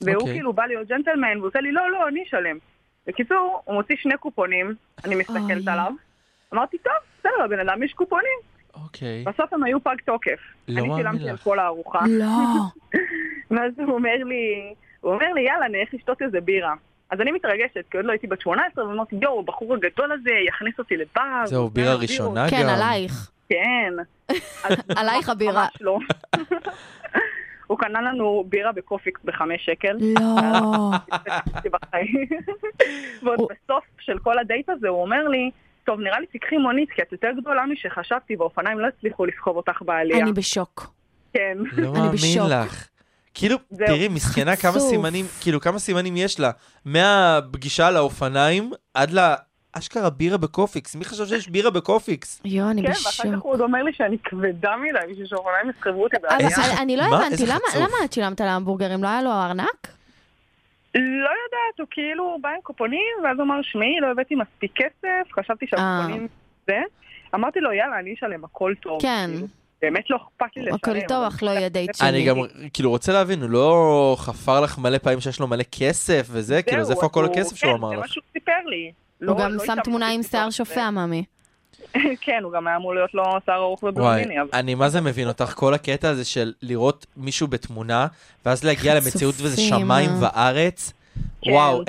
והוא אוקיי. כאילו בא להיות ג'נטלמן, והוא עושה לי, לא, לא, אני אשלם. בקיצור, הוא מוציא שני קופונים, אני מסתכלת אוי. עליו, אמרתי, טוב, בסדר, לבן אדם יש קופונים. אוקיי. בסוף הם היו פג תוקף. לא אני שילמתי על. כל הארוחה. לא. ואז הוא אומר לי, הוא אומר לי, יאללה, נלך לשתות איזה בירה. אז אני מתרגשת, כי עוד לא הייתי בת 18, ואמרתי, יואו, הבחור הגדול הזה יכניס אותי לבר. זהו, בירה ראשונה כן, גם. עלייך. כן. עלייך הבירה. ממש לא. הוא קנה לנו בירה בקופיקס בחמש שקל. לא. ועוד בסוף של כל הדייט הזה הוא אומר לי, טוב, נראה לי תיקחי מונית, כי את יותר גדולה משחשבתי, ואופניים לא הצליחו לסחוב אותך בעלייה. אני בשוק. כן. לא אני מאמין. לך. כאילו, זהו. תראי, מסכנה כמה. סימנים, כאילו, כמה סימנים יש לה. מהפגישה על האופניים עד לאשכרה בירה בקופיקס. מי חשב שיש בירה בקופיקס? יואו, אני כן, ואחר כך בשוק. הוא עוד אומר לי שאני כבדה מדי בשביל שאופניים יסחבו אותי אבל. איזה ח- אני לא? הבנתי, למה- את שילמת על ההמבורגרים? לא היה לו ארנק? לא יודעת, הוא כאילו בא עם קופונים, ואז הוא אמר, שמעי, לא הבאתי מספיק כסף, חשבתי שהקופונים זה. אמרתי לו, יאללה, אני אשלם, הכל טוב. כן. באמת לא אכפת לי לשלם. הכל טוב, אך לא יהיה דייט שני. אני גם כאילו רוצה להבין, הוא לא חפר לך מלא פעמים שיש לו מלא כסף וזה, כאילו, זהו, איפה כל הכסף שהוא כן, אמר זה מה לך? שהוא סיפר לי. הוא לא- גם לא שם תמונה עם שיער זה. שופע, ממי. כן, הוא גם היה אמור להיות לו שיער ארוך ובלונדיני. אני מה זה מבין אותך, כל הקטע הזה של לראות מישהו בתמונה, ואז להגיע למציאות וזה חצופים, שמיים אה. וארץ. כן. וואו,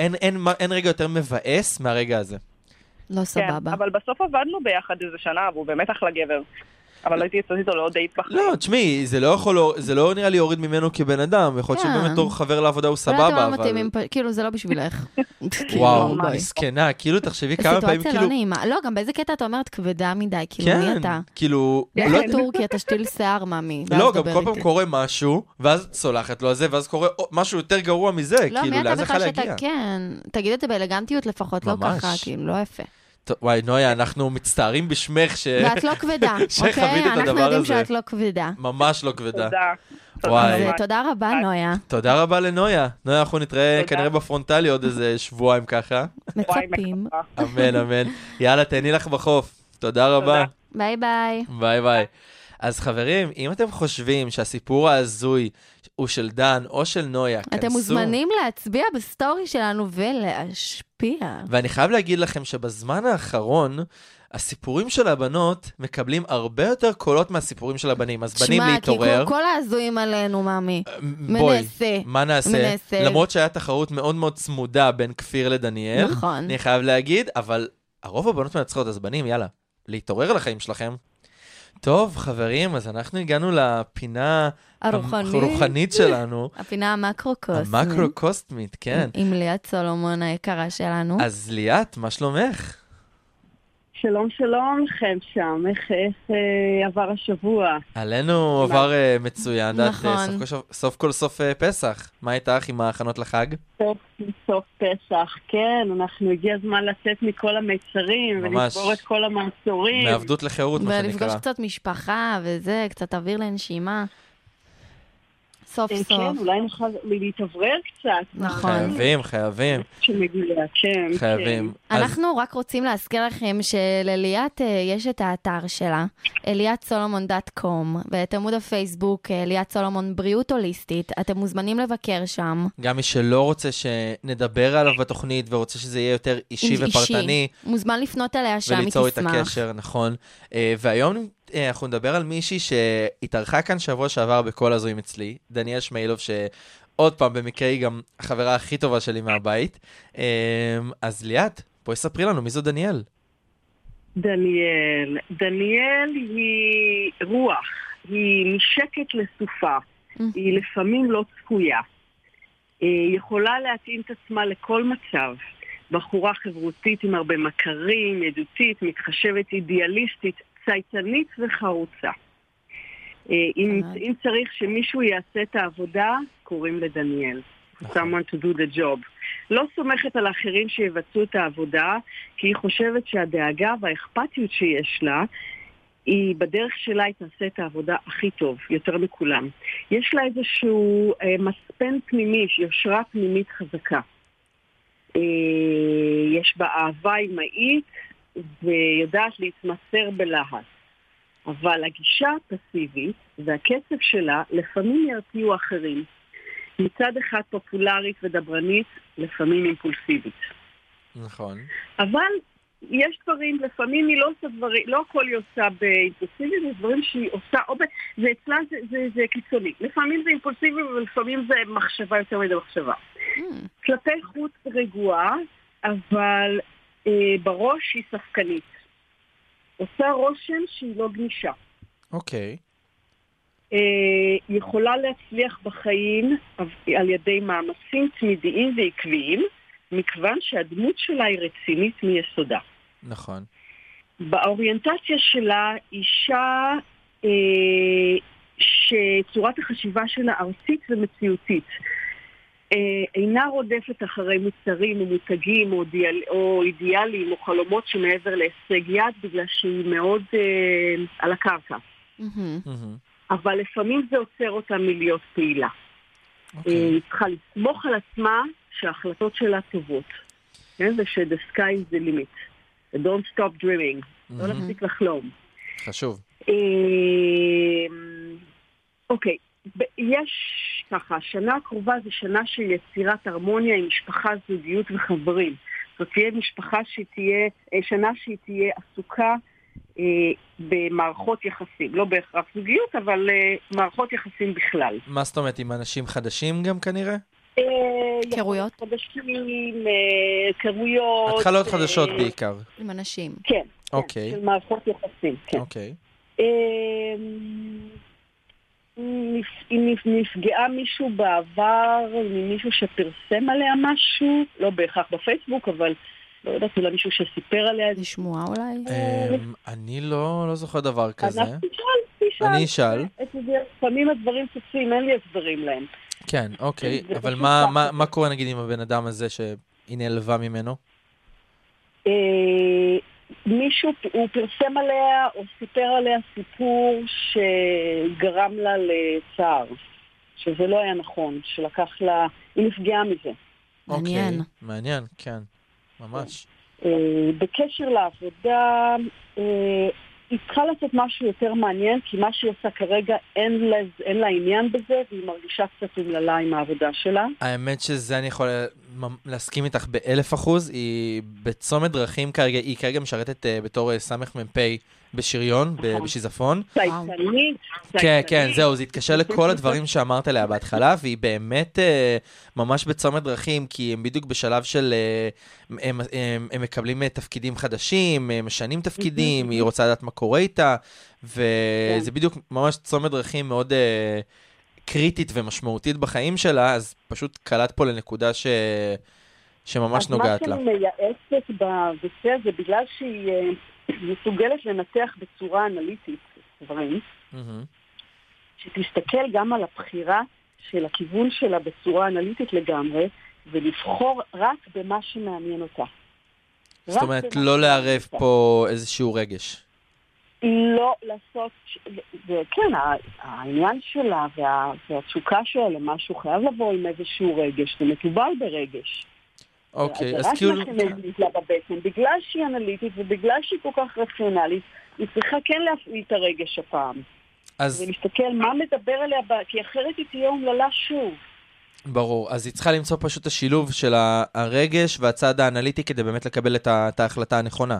אין רגע יותר מבאס מהרגע הזה. לא כן, סבבה. אבל בסוף עבדנו ביחד איזה שנה, והוא באמת אחלה גבר. אבל לא הייתי יוצאת איתו לעוד דייט בחיים. לא, תשמעי, זה לא יכול, זה לא נראה לי יוריד ממנו כבן אדם, יכול להיות כן. שבאמת בתור חבר לעבודה הוא אולי סבבה, אתם לא אבל... מתאימים, פ- כאילו זה לא בשבילך. וואו, כאילו, ביי. מסכנה, כאילו תחשבי כמה פעמים, סיטואציה לא כאילו... נעימה. לא, גם באיזה קטע את אומרת כבדה מדי, כאילו מי כן, אתה? כאילו... לא לך לטורקיה, תשתיל שיער, ממי. לא, גם כל פעם. קורה משהו, ואז את סולחת לו על זה, ואז קורה משהו יותר גרוע מזה, לא, כאילו, מי אתה לאן זה יכול בכלל שאתה, להגיע? כן. תגיד את זה באלגנטיות לפחות, לא. ככה, כאילו, לא יפה. טוב, וואי, נויה, אנחנו מצטערים בשמך ש... ואת לא כבדה, אוקיי? אנחנו יודעים. שאת לא כבדה. ממש לא כבדה. תודה. וואי. אז אה, תודה רבה, נויה. תודה רבה לנויה. נויה, אנחנו נתראה תודה. כנראה בפרונטלי עוד איזה שבועיים ככה. מצפים. אמן, אמן. יאללה, תהני לך בחוף. תודה רבה. ביי ביי. ביי ביי. אז חברים, אם אתם חושבים שהסיפור ההזוי הוא של דן או של נויה, כנסו. אתם מוזמנים להצביע בסטורי שלנו ולהשפיע. ואני חייב להגיד לכם שבזמן האחרון, הסיפורים של הבנות מקבלים הרבה יותר קולות מהסיפורים של הבנים. אז בנים שמע, כי להתעורר. כל- כל ההזויים עלינו, מאמי. בואי, מנסה. מה נעשה? מנסה. למרות שהיה תחרות מאוד מאוד צמודה בין כפיר לדניאל, נכון. אני חייב להגיד, אבל הרוב הבנות מנצחות, אז בנים, יאללה, להתעורר לחיים שלכם. טוב, חברים, אז אנחנו הגענו לפינה הרוחנית. הרוחנית שלנו, הפינה המקרו-קוסמית. המקרו-קוסטמית, כן. עם ליאת סולומון היקרה שלנו. אז ליאת, מה שלומך? שלום שלום לכם שם, איך, איך אה, עבר השבוע? עלינו עבר אה, מצוין, את יודעת, נכון. אה, סוף כל סוף- סוף כל סוף אה, פסח. מה איתך עם ההכנות לחג? סוף, סוף פסח, כן, אנחנו, הגיע הזמן לצאת מכל המיצרים ממש. ולשבור את כל המעצורים. מעבדות לחירות, מה ולפגוש שנקרא. קצת משפחה וזה, קצת אוויר לנשימה. סוף אה, סוף. כן, אולי נוכל להתאוורר קצת. נכון. חייבים, חייבים, שמגיע, כן. חייבים. אז אנחנו רק רוצים להזכיר לכם שלליאת אה, יש את האתר שלה, ליאtsolomon.com, ואת עמוד הפייסבוק, אה, ליאת סולומון בריאות הוליסטית. אתם מוזמנים לבקר שם. גם מי שלא רוצה שנדבר עליו בתוכנית ורוצה שזה יהיה יותר אישי ופרטני, מוזמן לפנות אליה שם, היא וליצור את תשמח. הקשר, נכון. אה, והיום אה, אנחנו נדבר על מישהי שהתארחה כאן שבוע שעבר בכל הזויים אצלי, דניאל שמיילוב, שעוד פעם, במקרה היא גם החברה הכי טובה שלי מהבית. אה, אז ליאת, בואי ספרי לנו, מי זו דניאל? דניאל. דניאל היא רוח, היא משקט לסופה, היא לפעמים לא צפויה. היא יכולה להתאים את עצמה לכל מצב. בחורה חברותית עם הרבה מכרים, ידידותית, מתחשבת, אידיאליסטית, צייתנית וחרוצה. אה, אם. אם צריך שמישהו יעשה את העבודה, קוראים לדניאל. someone to do the job. לא סומכת על האחרים שיבצעו את העבודה, כי היא חושבת שהדאגה והאכפתיות שיש לה, היא בדרך שלה היא תעשה את העבודה הכי טוב, יותר מכולם. יש לה איזשהו אה, מספן פנימי, יושרה פנימית חזקה. אה, יש בה אהבה אמהית ויודעת להתמסר בלהט. אבל הגישה הפסיבית והקצב שלה לפעמים ירתיעו אחרים. מצד אחד פופולרית ודברנית, לפעמים אימפולסיבית. נכון. אבל יש דברים, לפעמים היא לא עושה דברים, לא הכל היא עושה באימפולסיביות, יש דברים שהיא עושה, או ב... ואצלה זה, זה, זה קיצוני. לפעמים זה אימפולסיבי ולפעמים זה מחשבה יותר מדי מחשבה. Hmm. כלפי חוץ רגועה, אבל בראש היא ספקנית. עושה רושם שהיא לא גמישה. אוקיי. אה, יכולה להצליח בחיים על ידי מאמצים תמידיים ועקביים, מכיוון שהדמות שלה היא רצינית מיסודה. נכון. באוריינטציה שלה אישה אה, שצורת החשיבה שלה ארצית ומציאותית. אה, אינה רודפת אחרי מוצרים או מותגים או, דיאל, או אידיאלים או חלומות שמעבר להישג יד בגלל שהיא מאוד אה, על הקרקע. מהמם. אבל לפעמים זה עוצר אותה מלהיות פעילה. אה, אוקיי. היא צריכה לסמוך על עצמה שההחלטות שלה טובות. כן? וש-the sky is the limit. don't stop dreaming. לא מהמם. להפסיק לחלום. חשוב. אה, אוקיי, יש ככה, השנה הקרובה זו שנה של יצירת הרמוניה עם משפחה, זוגיות וחברים. זאת תהיה משפחה שתהיה, אה, שנה שהיא תהיה עסוקה אה, במערכות יחסים. לא בהכרח זוגיות, אבל אה, מערכות יחסים בכלל. מה זאת אומרת, עם אנשים חדשים גם כנראה? אה, היכרויות? חדשים, אה, היכרויות. התחלות חדשות בעיקר. עם אנשים. כן. כן, אוקיי. של מערכות יחסים, כן. אוקיי. אם נפ- נפגעה מישהו בעבר, ממישהו שפרסם עליה משהו, לא בהכרח בפייסבוק, אבל לא יודעת, אולי מישהו שסיפר עליה איזה... זה שמועה אולי? אמ, אני לא לא זוכר דבר כזה. אני אשאל. לפעמים הדברים צצים, אין לי הסברים להם. כן, אוקיי. אבל מה- ככה. מה- מה קורה נגיד עם הבן אדם הזה שהיא נעלבה ממנו? מישהו, הוא פרסם עליה או סיפר עליה סיפור שגרם לה לצער, שזה לא היה נכון, שלקח לה, היא נפגעה מזה. מעניין. אוקיי, מעניין, כן. ממש. אה, בקשר לעבודה, אה, היא צריכה לעשות משהו יותר מעניין, כי מה שהיא עושה כרגע אין לה, אין לה עניין בזה, והיא מרגישה קצת אומללה עם העבודה שלה. האמת שזה אני יכול להסכים איתך באלף אחוז. היא בצומת דרכים כרגע, היא כרגע משרתת אה, בתור אה, סמ"פ בשריון, נכון. בשיזפון. צייצנית, כן. כן, זהו, זה התקשר לכל הדברים שאמרת עליה בהתחלה, והיא באמת אה, ממש בצומת דרכים, כי הם בדיוק בשלב של... אה, הם, הם, הם מקבלים אה, תפקידים חדשים, הם משנים תפקידים, היא רוצה לדעת מה קורה איתה, וזה בדיוק ממש צומת דרכים מאוד קריטית ומשמעותית בחיים שלה, אז פשוט קלט פה לנקודה ש... שממש נוגעת לה. אז מה שאני מייעצת בנושא הזה, בגלל שהיא מסוגלת לנתח בצורה אנליטית דברים, מהמם. שתסתכל גם על הבחירה של הכיוון שלה בצורה אנליטית לגמרי, ולבחור רק במה שמעניין אותה. זאת אומרת, לא לערב. פה איזשהו רגש. לא לעשות, וכן, ה- העניין שלה וה, והתשוקה שלה למשהו חייב לבוא עם איזשהו רגש, זה מתובל ברגש. אוקיי, אז רק כאילו... מה שמזיז לה בבטן, בגלל שהיא אנליטית ובגלל שהיא כל כך רציונלית, היא צריכה כן להפעיל את הרגש הפעם. אז ולהסתכל מה מדבר אליה, ב- כי אחרת היא תהיה אומללה שוב. ברור, אז היא צריכה למצוא פשוט את השילוב של הרגש והצד האנליטי כדי באמת לקבל את ה- את ההחלטה הנכונה.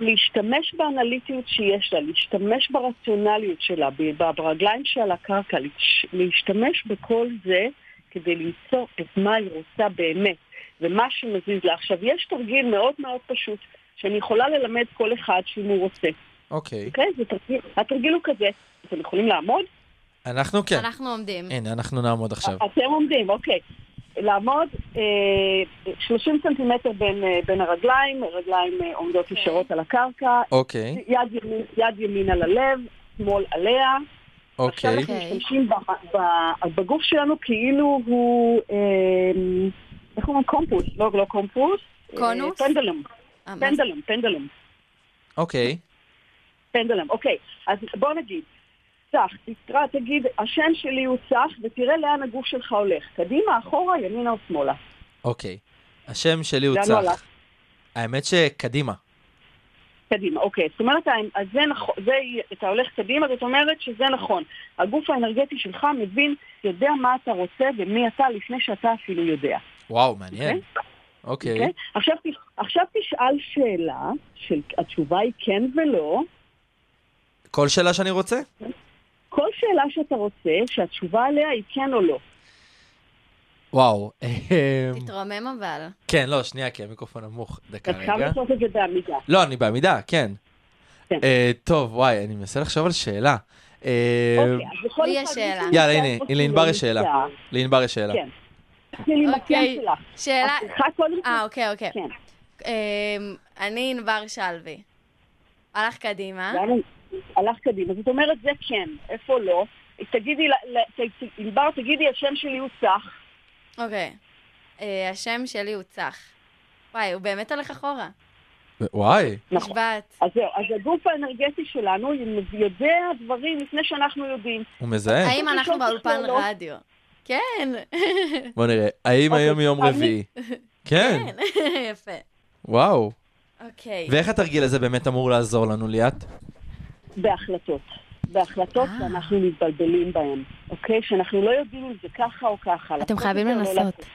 להשתמש באנליטיות שיש לה, להשתמש ברציונליות שלה, ברגליים שעל הקרקע, להש- להשתמש בכל זה כדי למצוא את מה היא רוצה באמת, ומה שמזיז לה. עכשיו, יש תרגיל מאוד מאוד פשוט, שאני יכולה ללמד כל אחד שאם הוא רוצה. אוקיי. אוקיי? זה תרגיל, התרגיל הוא כזה, אתם יכולים לעמוד? אנחנו כן. אנחנו עומדים. הנה, אנחנו נעמוד עכשיו. אתם עומדים, אוקיי. לעמוד אה, 30 סנטימטר בין, אה, בין הרגליים, הרגליים אה, עומדות ישרות על הקרקע, אוקיי, יד ימין, יד ימין על הלב, שמאל עליה. עכשיו אוקיי. אנחנו משתמשים ב- ב- בגוף שלנו כאילו הוא, אה, איך אומרים? קומפוס, לא, לא קומפוס. קונוס? פנדלום, אה? פנדלום, פנדלום, אוקיי. פנדלום. אוקיי, אז בוא נגיד, צח, תקרא, תגיד, השם שלי הוא צח, ותראה לאן הגוף שלך הולך. קדימה, אחורה, ימינה או שמאלה. אוקיי. השם שלי הוא? צח. האמת שקדימה. קדימה, אוקיי. זאת אומרת, אז זה נכון, זה, אתה הולך קדימה, זאת אומרת שזה נכון. הגוף האנרגטי שלך מבין, יודע מה אתה רוצה ומי אתה לפני שאתה אפילו יודע. וואו, מעניין. אוקיי? אוקיי. אוקיי? עכשיו, עכשיו תשאל שאלה, שהתשובה היא כן ולא. כל שאלה שאני רוצה? כל שאלה שאתה רוצה, שהתשובה עליה היא כן או לא. וואו. אמ, תתרומם אבל. כן, לא, שנייה, כי המיקרופון נמוך. דקה אתה חייב רגע. לעשות את זה בעמידה. לא, אני בעמידה, כן. כן. אה, טוב, וואי, אני מנסה לחשוב על שאלה. אה, אוקיי, אז לכל לי אחד יש שאלה. יאללה, הנה, לענבר יש שאלה. שאלה. לענבר יש שאלה. כן. תתחילי עם אוקיי. השם שלך. שאלה... את צריכה קודם כל... אה, אוקיי, אוקיי. כן. אמ, אני ענבר שלוי. הלך קדימה. הלך קדימה. זאת אומרת, זה כן. איפה לא? תגידי, ענבר, תגידי, השם שלי הוא צח. אוקיי. אה, השם שלי הוא צח. וואי, הוא באמת הולך אחורה. וואי. נכון. אז זהו, אז הגוף האנרגטי שלנו יודע דברים לפני שאנחנו יודעים. הוא מזהה? האם אנחנו באולפן. רדיו? כן. בוא נראה. האם אוקיי, היום יום רביעי? כן. יפה. וואו. אוקיי. ואיך התרגיל הזה באמת אמור לעזור לנו, ליאת? בהחלטות. בהחלטות אה. שאנחנו מתבלבלים בהן, אוקיי? שאנחנו לא יודעים אם זה ככה או ככה. אתם חייבים לא לנסות.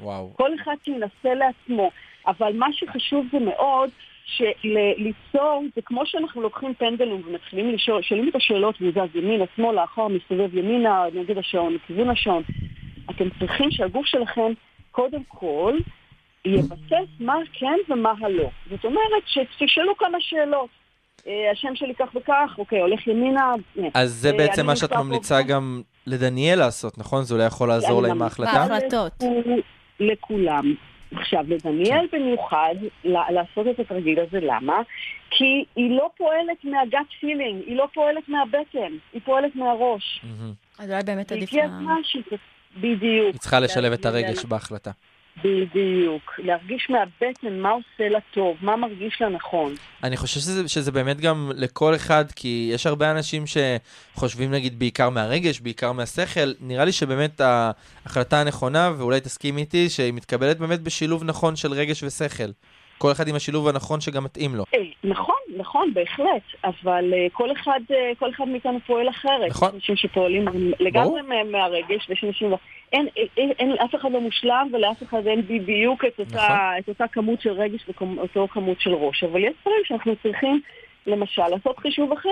וואו. כל אחד שינסה לעצמו. אבל מה שחשוב זה מאוד שליצור, זה כמו שאנחנו לוקחים פנדלום ומתחילים לשאול, שואלים את השאלות והוא זז ימינה, שמאלה, אחורה, מסתובב ימינה, נגד השעון, לכיוון השעון. אתם צריכים שהגוף שלכם, קודם כל, יבסס מה כן ומה הלא. זאת אומרת, שתשאלו כמה שאלות. אה, השם שלי כך וכך, אוקיי, הולך ימינה. אה, אז זה אה, בעצם מה שאת ממליצה גם לדניאל לעשות, נכון? זה אולי יכול לעזור לה עם ההחלטה? בהחלטות. לכולם. עכשיו, לדניאל במיוחד, לעשות את התרגיל הזה, למה? כי היא לא פועלת מהגאט פילינג, היא לא פועלת מהבטן, היא פועלת מהראש. אז אולי באמת עדיף. הזמן שהיא... ת- בדיוק. היא צריכה לשלב את הרגש בהחלטה. בדיוק. להרגיש מהבטן מה עושה לה טוב, מה מרגיש לה נכון. אני חושב שזה, שזה באמת גם לכל אחד, כי יש הרבה אנשים שחושבים נגיד בעיקר מהרגש, בעיקר מהשכל. נראה לי שבאמת ההחלטה הנכונה, ואולי תסכים איתי, שהיא מתקבלת באמת בשילוב נכון של רגש ושכל. כל אחד עם השילוב הנכון שגם מתאים לו. אה, נכון, נכון, בהחלט, אבל אה, כל אחד, אה, כל אחד מאיתנו פועל אחרת. נכון. יש אנשים שפועלים לגמרי מה- מהרגש, ויש אנשים... אין, אין, אין, אף אחד לא מושלם, ולאף אחד אין בדיוק את אותה, נכון. את אותה כמות של רגש ואותו כמות של ראש. אבל יש דברים שאנחנו צריכים, למשל, לעשות חישוב אחר.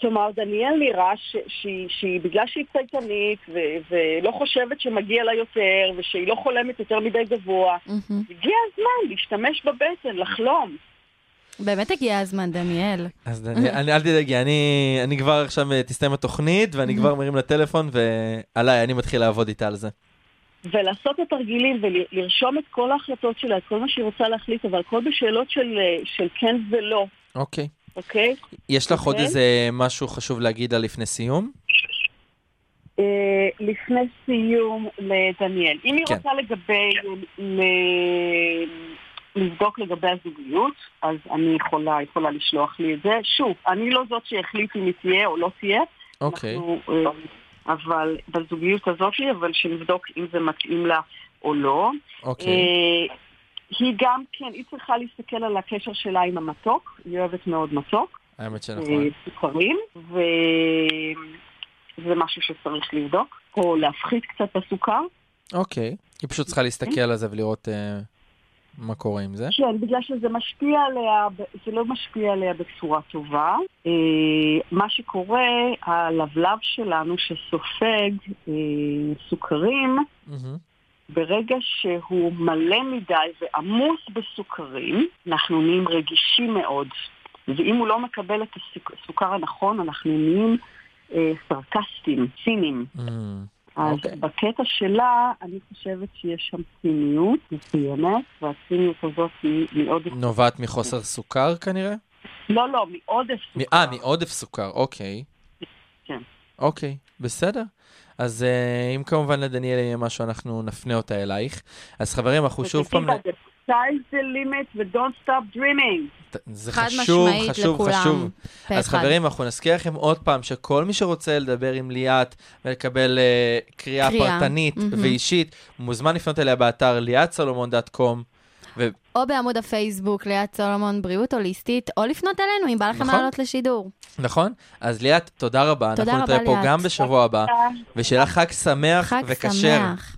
כלומר- דניאל נראה ש, שהיא, שהיא, בגלל שהיא צייתנית, ו, ולא חושבת שמגיע לה יותר, ושהיא לא חולמת יותר מדי גבוה, מהמם. הגיע הזמן להשתמש בבטן, לחלום. באמת הגיע הזמן, דניאל. אז דניאל, אני, אל תדאגי, אני, אני כבר עכשיו אה, תסתיים התוכנית, ואני כבר מרים לטלפון, ועליי, אני מתחיל לעבוד איתה על זה. ולעשות את התרגילים ולרשום את כל ההחלטות שלה, את כל מה שהיא רוצה להחליט, אבל הכל בשאלות של, אה, של כן ולא, אוקיי. אוקיי? יש לך עוד אוקיי. איזה משהו חשוב להגיד על לפני סיום? אה, לפני סיום לדניאל. אם היא כן. רוצה לגבי. לבדוק לגבי הזוגיות, אז אני יכולה, יכולה לשלוח לי את זה. שוב, אני לא זאת שהחליט אם היא תהיה או לא תהיה. אוקיי. אה, אבל בזוגיות הזאת, אבל שנבדוק אם זה מתאים לה או לא. אוקיי. היא גם כן, היא צריכה להסתכל על הקשר שלה עם המתוק, היא אוהבת מאוד מתוק, האמת אה, שנכון. סוכרים, וזה משהו שצריך לבדוק, או להפחית קצת בסוכר. אוקיי. היא פשוט צריכה להסתכל על זה ולראות אה, מה קורה עם זה. כן, בגלל שזה משפיע עליה, זה לא משפיע עליה בצורה טובה. אה, מה שקורה, הלבלב שלנו שסופג אה, סוכרים, מהמם. ברגע שהוא מלא מדי ועמוס בסוכרים, אנחנו נהיים רגישים מאוד. ואם הוא לא מקבל את הסוכר הנכון, אנחנו נהיים אה, סרקסטיים, ציניים. מהמם. אז אוקיי. בקטע שלה, אני חושבת שיש שם ציניות מסוימת, והציניות הזאת היא מעודף... נובעת מחוסר סוכר כנראה? לא, לא, מעודף סוכר. אה, מעודף סוכר, אוקיי. כן. אוקיי, בסדר. אז אה, אם כמובן לדניאל יהיה משהו, אנחנו נפנה אותה אלייך. אז חברים, אנחנו שוב פעם... ותקשיבה, the sky's the limit ו-don't stop dreaming. זה חשוב, חשוב, לכולם. חשוב. אז אחד. חברים, אנחנו נזכיר לכם עוד פעם שכל מי שרוצה לדבר עם ליאת ולקבל uh, קריאה קריאה, פרטנית מהמם. ואישית, מוזמן לפנות אליה באתר liatsolomon.com. או בעמוד הפייסבוק ליאת סולומון בריאות הוליסטית, או לפנות אלינו אם בא לכם נכון. לעלות לשידור. נכון? אז ליאת, תודה רבה. תודה אנחנו רבה, נתראה פה ליאת. גם בשבוע הבא, ושיהיה לך חג שמח חג וכשר. שמח.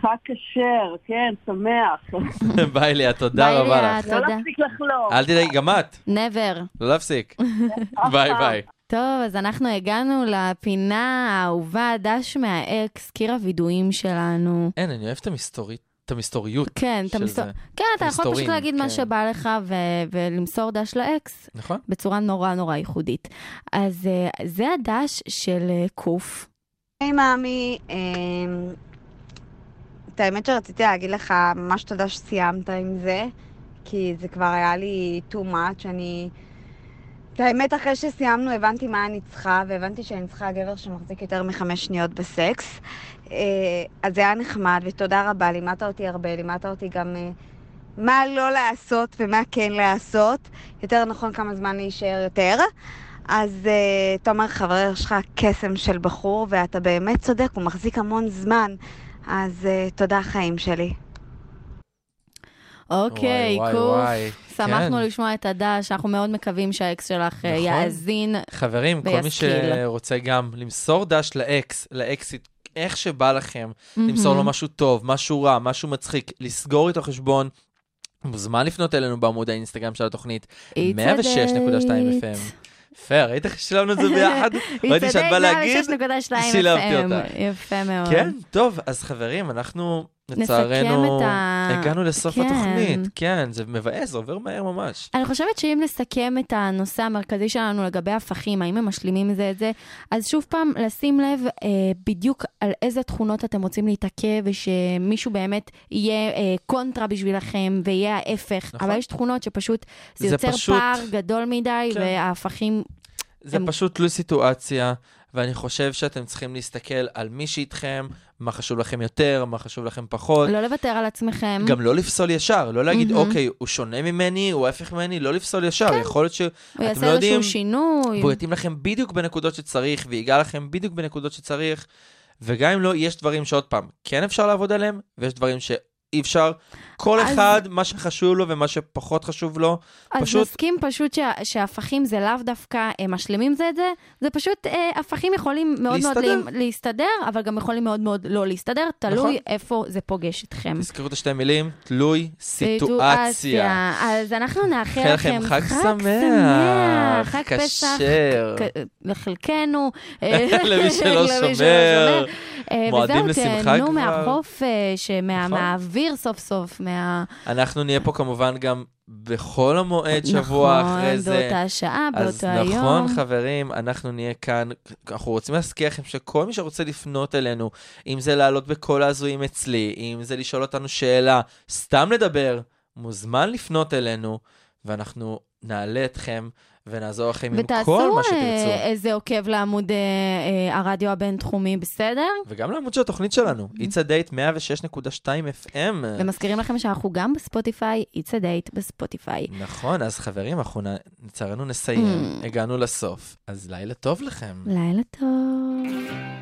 חג כשר, כן, שמח. ביי ליאת, תודה ביי, רבה ליה, לך. לא תודה. להפסיק לחלום. אל תדאגי, גם את, never. לא להפסיק. ביי ביי. טוב, אז אנחנו הגענו לפינה האהובה, דש מהאקס, קיר הווידואים שלנו. אין, אני אוהב את המסתורית, את המסתוריות כן, אתה של מסתור... זה. כן, אתה יכול פשוט להגיד מה כן. שבא לך ו... ולמסור דש לאקס נכון? בצורה נורא נורא ייחודית. אז אה, זה הדש של אה, קוף. היי מאמי, אמ, את האמת שרציתי להגיד לך ממש תודה שסיימת עם זה, כי זה כבר היה לי too much, אני... את האמת, אחרי שסיימנו הבנתי מה אני צריכה, והבנתי שאני צריכה גבר שמחזיק יותר מחמש שניות בסקס. אה, אז זה היה נחמד, ותודה רבה, לימדת אותי הרבה, לימדת אותי גם אה, מה לא לעשות ומה כן לעשות. יותר נכון כמה זמן להישאר יותר. אז uh, תומר חבר שלך קסם של בחור, ואתה באמת צודק, הוא מחזיק המון זמן. אז uh, תודה חיים שלי. אוקיי, קוף. שמחנו כן. לשמוע את הדש, אנחנו מאוד מקווים שהאקס שלך נכון. יאזין. חברים, כל מי. שרוצה גם למסור דש לאקס, לאקסיט, איך שבא לכם, למסור לו משהו טוב, משהו רע, משהו מצחיק, לסגור איתו חשבון. מוזמן לפנות אלינו בעמוד האינסטגרם של התוכנית, 106.2 FM. יפה, ראית איך שילמנו את זה ביחד? ראיתי שאת באה להגיד, 106.2 שילבתי FM. אותך. יפה מאוד. כן, טוב, אז חברים, אנחנו לצערנו את ה- הגענו לסוף כן. התוכנית. כן, זה מבאס, זה עובר מהר ממש. אני חושבת שאם נסכם את הנושא המרכזי שלנו לגבי הפכים, האם הם משלימים זה את זה, אז שוב פעם, לשים לב אה, בדיוק על איזה תכונות אתם רוצים להתעכב, ושמישהו באמת יהיה אה, קונטרה בשבילכם, ויהיה ההפך. נכון. אבל יש תכונות שפשוט, זה, זה יוצר פשוט- פער גדול מדי, כן. וההפכים... זה הם- פשוט תלוי סיטואציה, ואני חושב שאתם צריכים להסתכל על מי שאיתכם, מה חשוב לכם יותר, מה חשוב לכם פחות. לא לוותר על עצמכם. גם לא לפסול ישר, לא להגיד, מהמם. אוקיי, הוא שונה ממני, הוא ההפך ממני, לא לפסול ישר. יכול להיות הוא שאתם יעשה לא יודעים, איזשהו שינוי. והוא יתאים לכם בדיוק בנקודות שצריך, ויגע לכם בדיוק בנקודות שצריך, וגם אם לא, יש דברים שעוד פעם, כן אפשר לעבוד עליהם, ויש דברים שאי אפשר. כל אז- אחד, מה שחשוב לו ומה שפחות חשוב לו, אז פשוט- נסכים פשוט שה, שהפכים זה לאו דווקא אה, משלימים זה את זה, זה פשוט אה, הפכים יכולים מאוד מאוד להסתדר. לה- להסתדר, אבל גם יכולים מאוד מאוד לא להסתדר, תלוי נכון. איפה זה פוגש אתכם. תזכרו את השתי מילים, תלוי סיטואציה. אז אנחנו נאחל לכם לכם חג שמח, שמח, חג פסח, כשר. לחלקנו, למי שלא שומר. אה, מועדים וזהו, לשמחה תהנו כבר. מהחופש, מה- נכון. מהאוויר סוף סוף, מה... אנחנו נהיה פה כמובן גם בחול המועד שבוע אחרי זה. נכון, באותה שעה, אז באותו היום. נכון, חברים, אנחנו נהיה כאן. אנחנו רוצים להזכיר לכם שכל מי שרוצה לפנות אלינו, אם זה לעלות בכל ההזויים אצלי, אם זה לשאול אותנו שאלה, סתם לדבר, מוזמן לפנות אלינו, ואנחנו נעלה אתכם ונעזור לכם עם כל ותעשו מה אה, שתרצו. איזה עוקב לעמוד אה, אה, הרדיו הבינתחומי, בסדר? וגם לעמוד של התוכנית שלנו, It's a Date 106.2 FM. ומזכירים לכם שאנחנו גם בספוטיפיי, It's a Date בספוטיפיי. נכון, אז חברים, אנחנו לצערנו נסיים, Mm. הגענו לסוף, אז לילה טוב לכם. לילה טוב.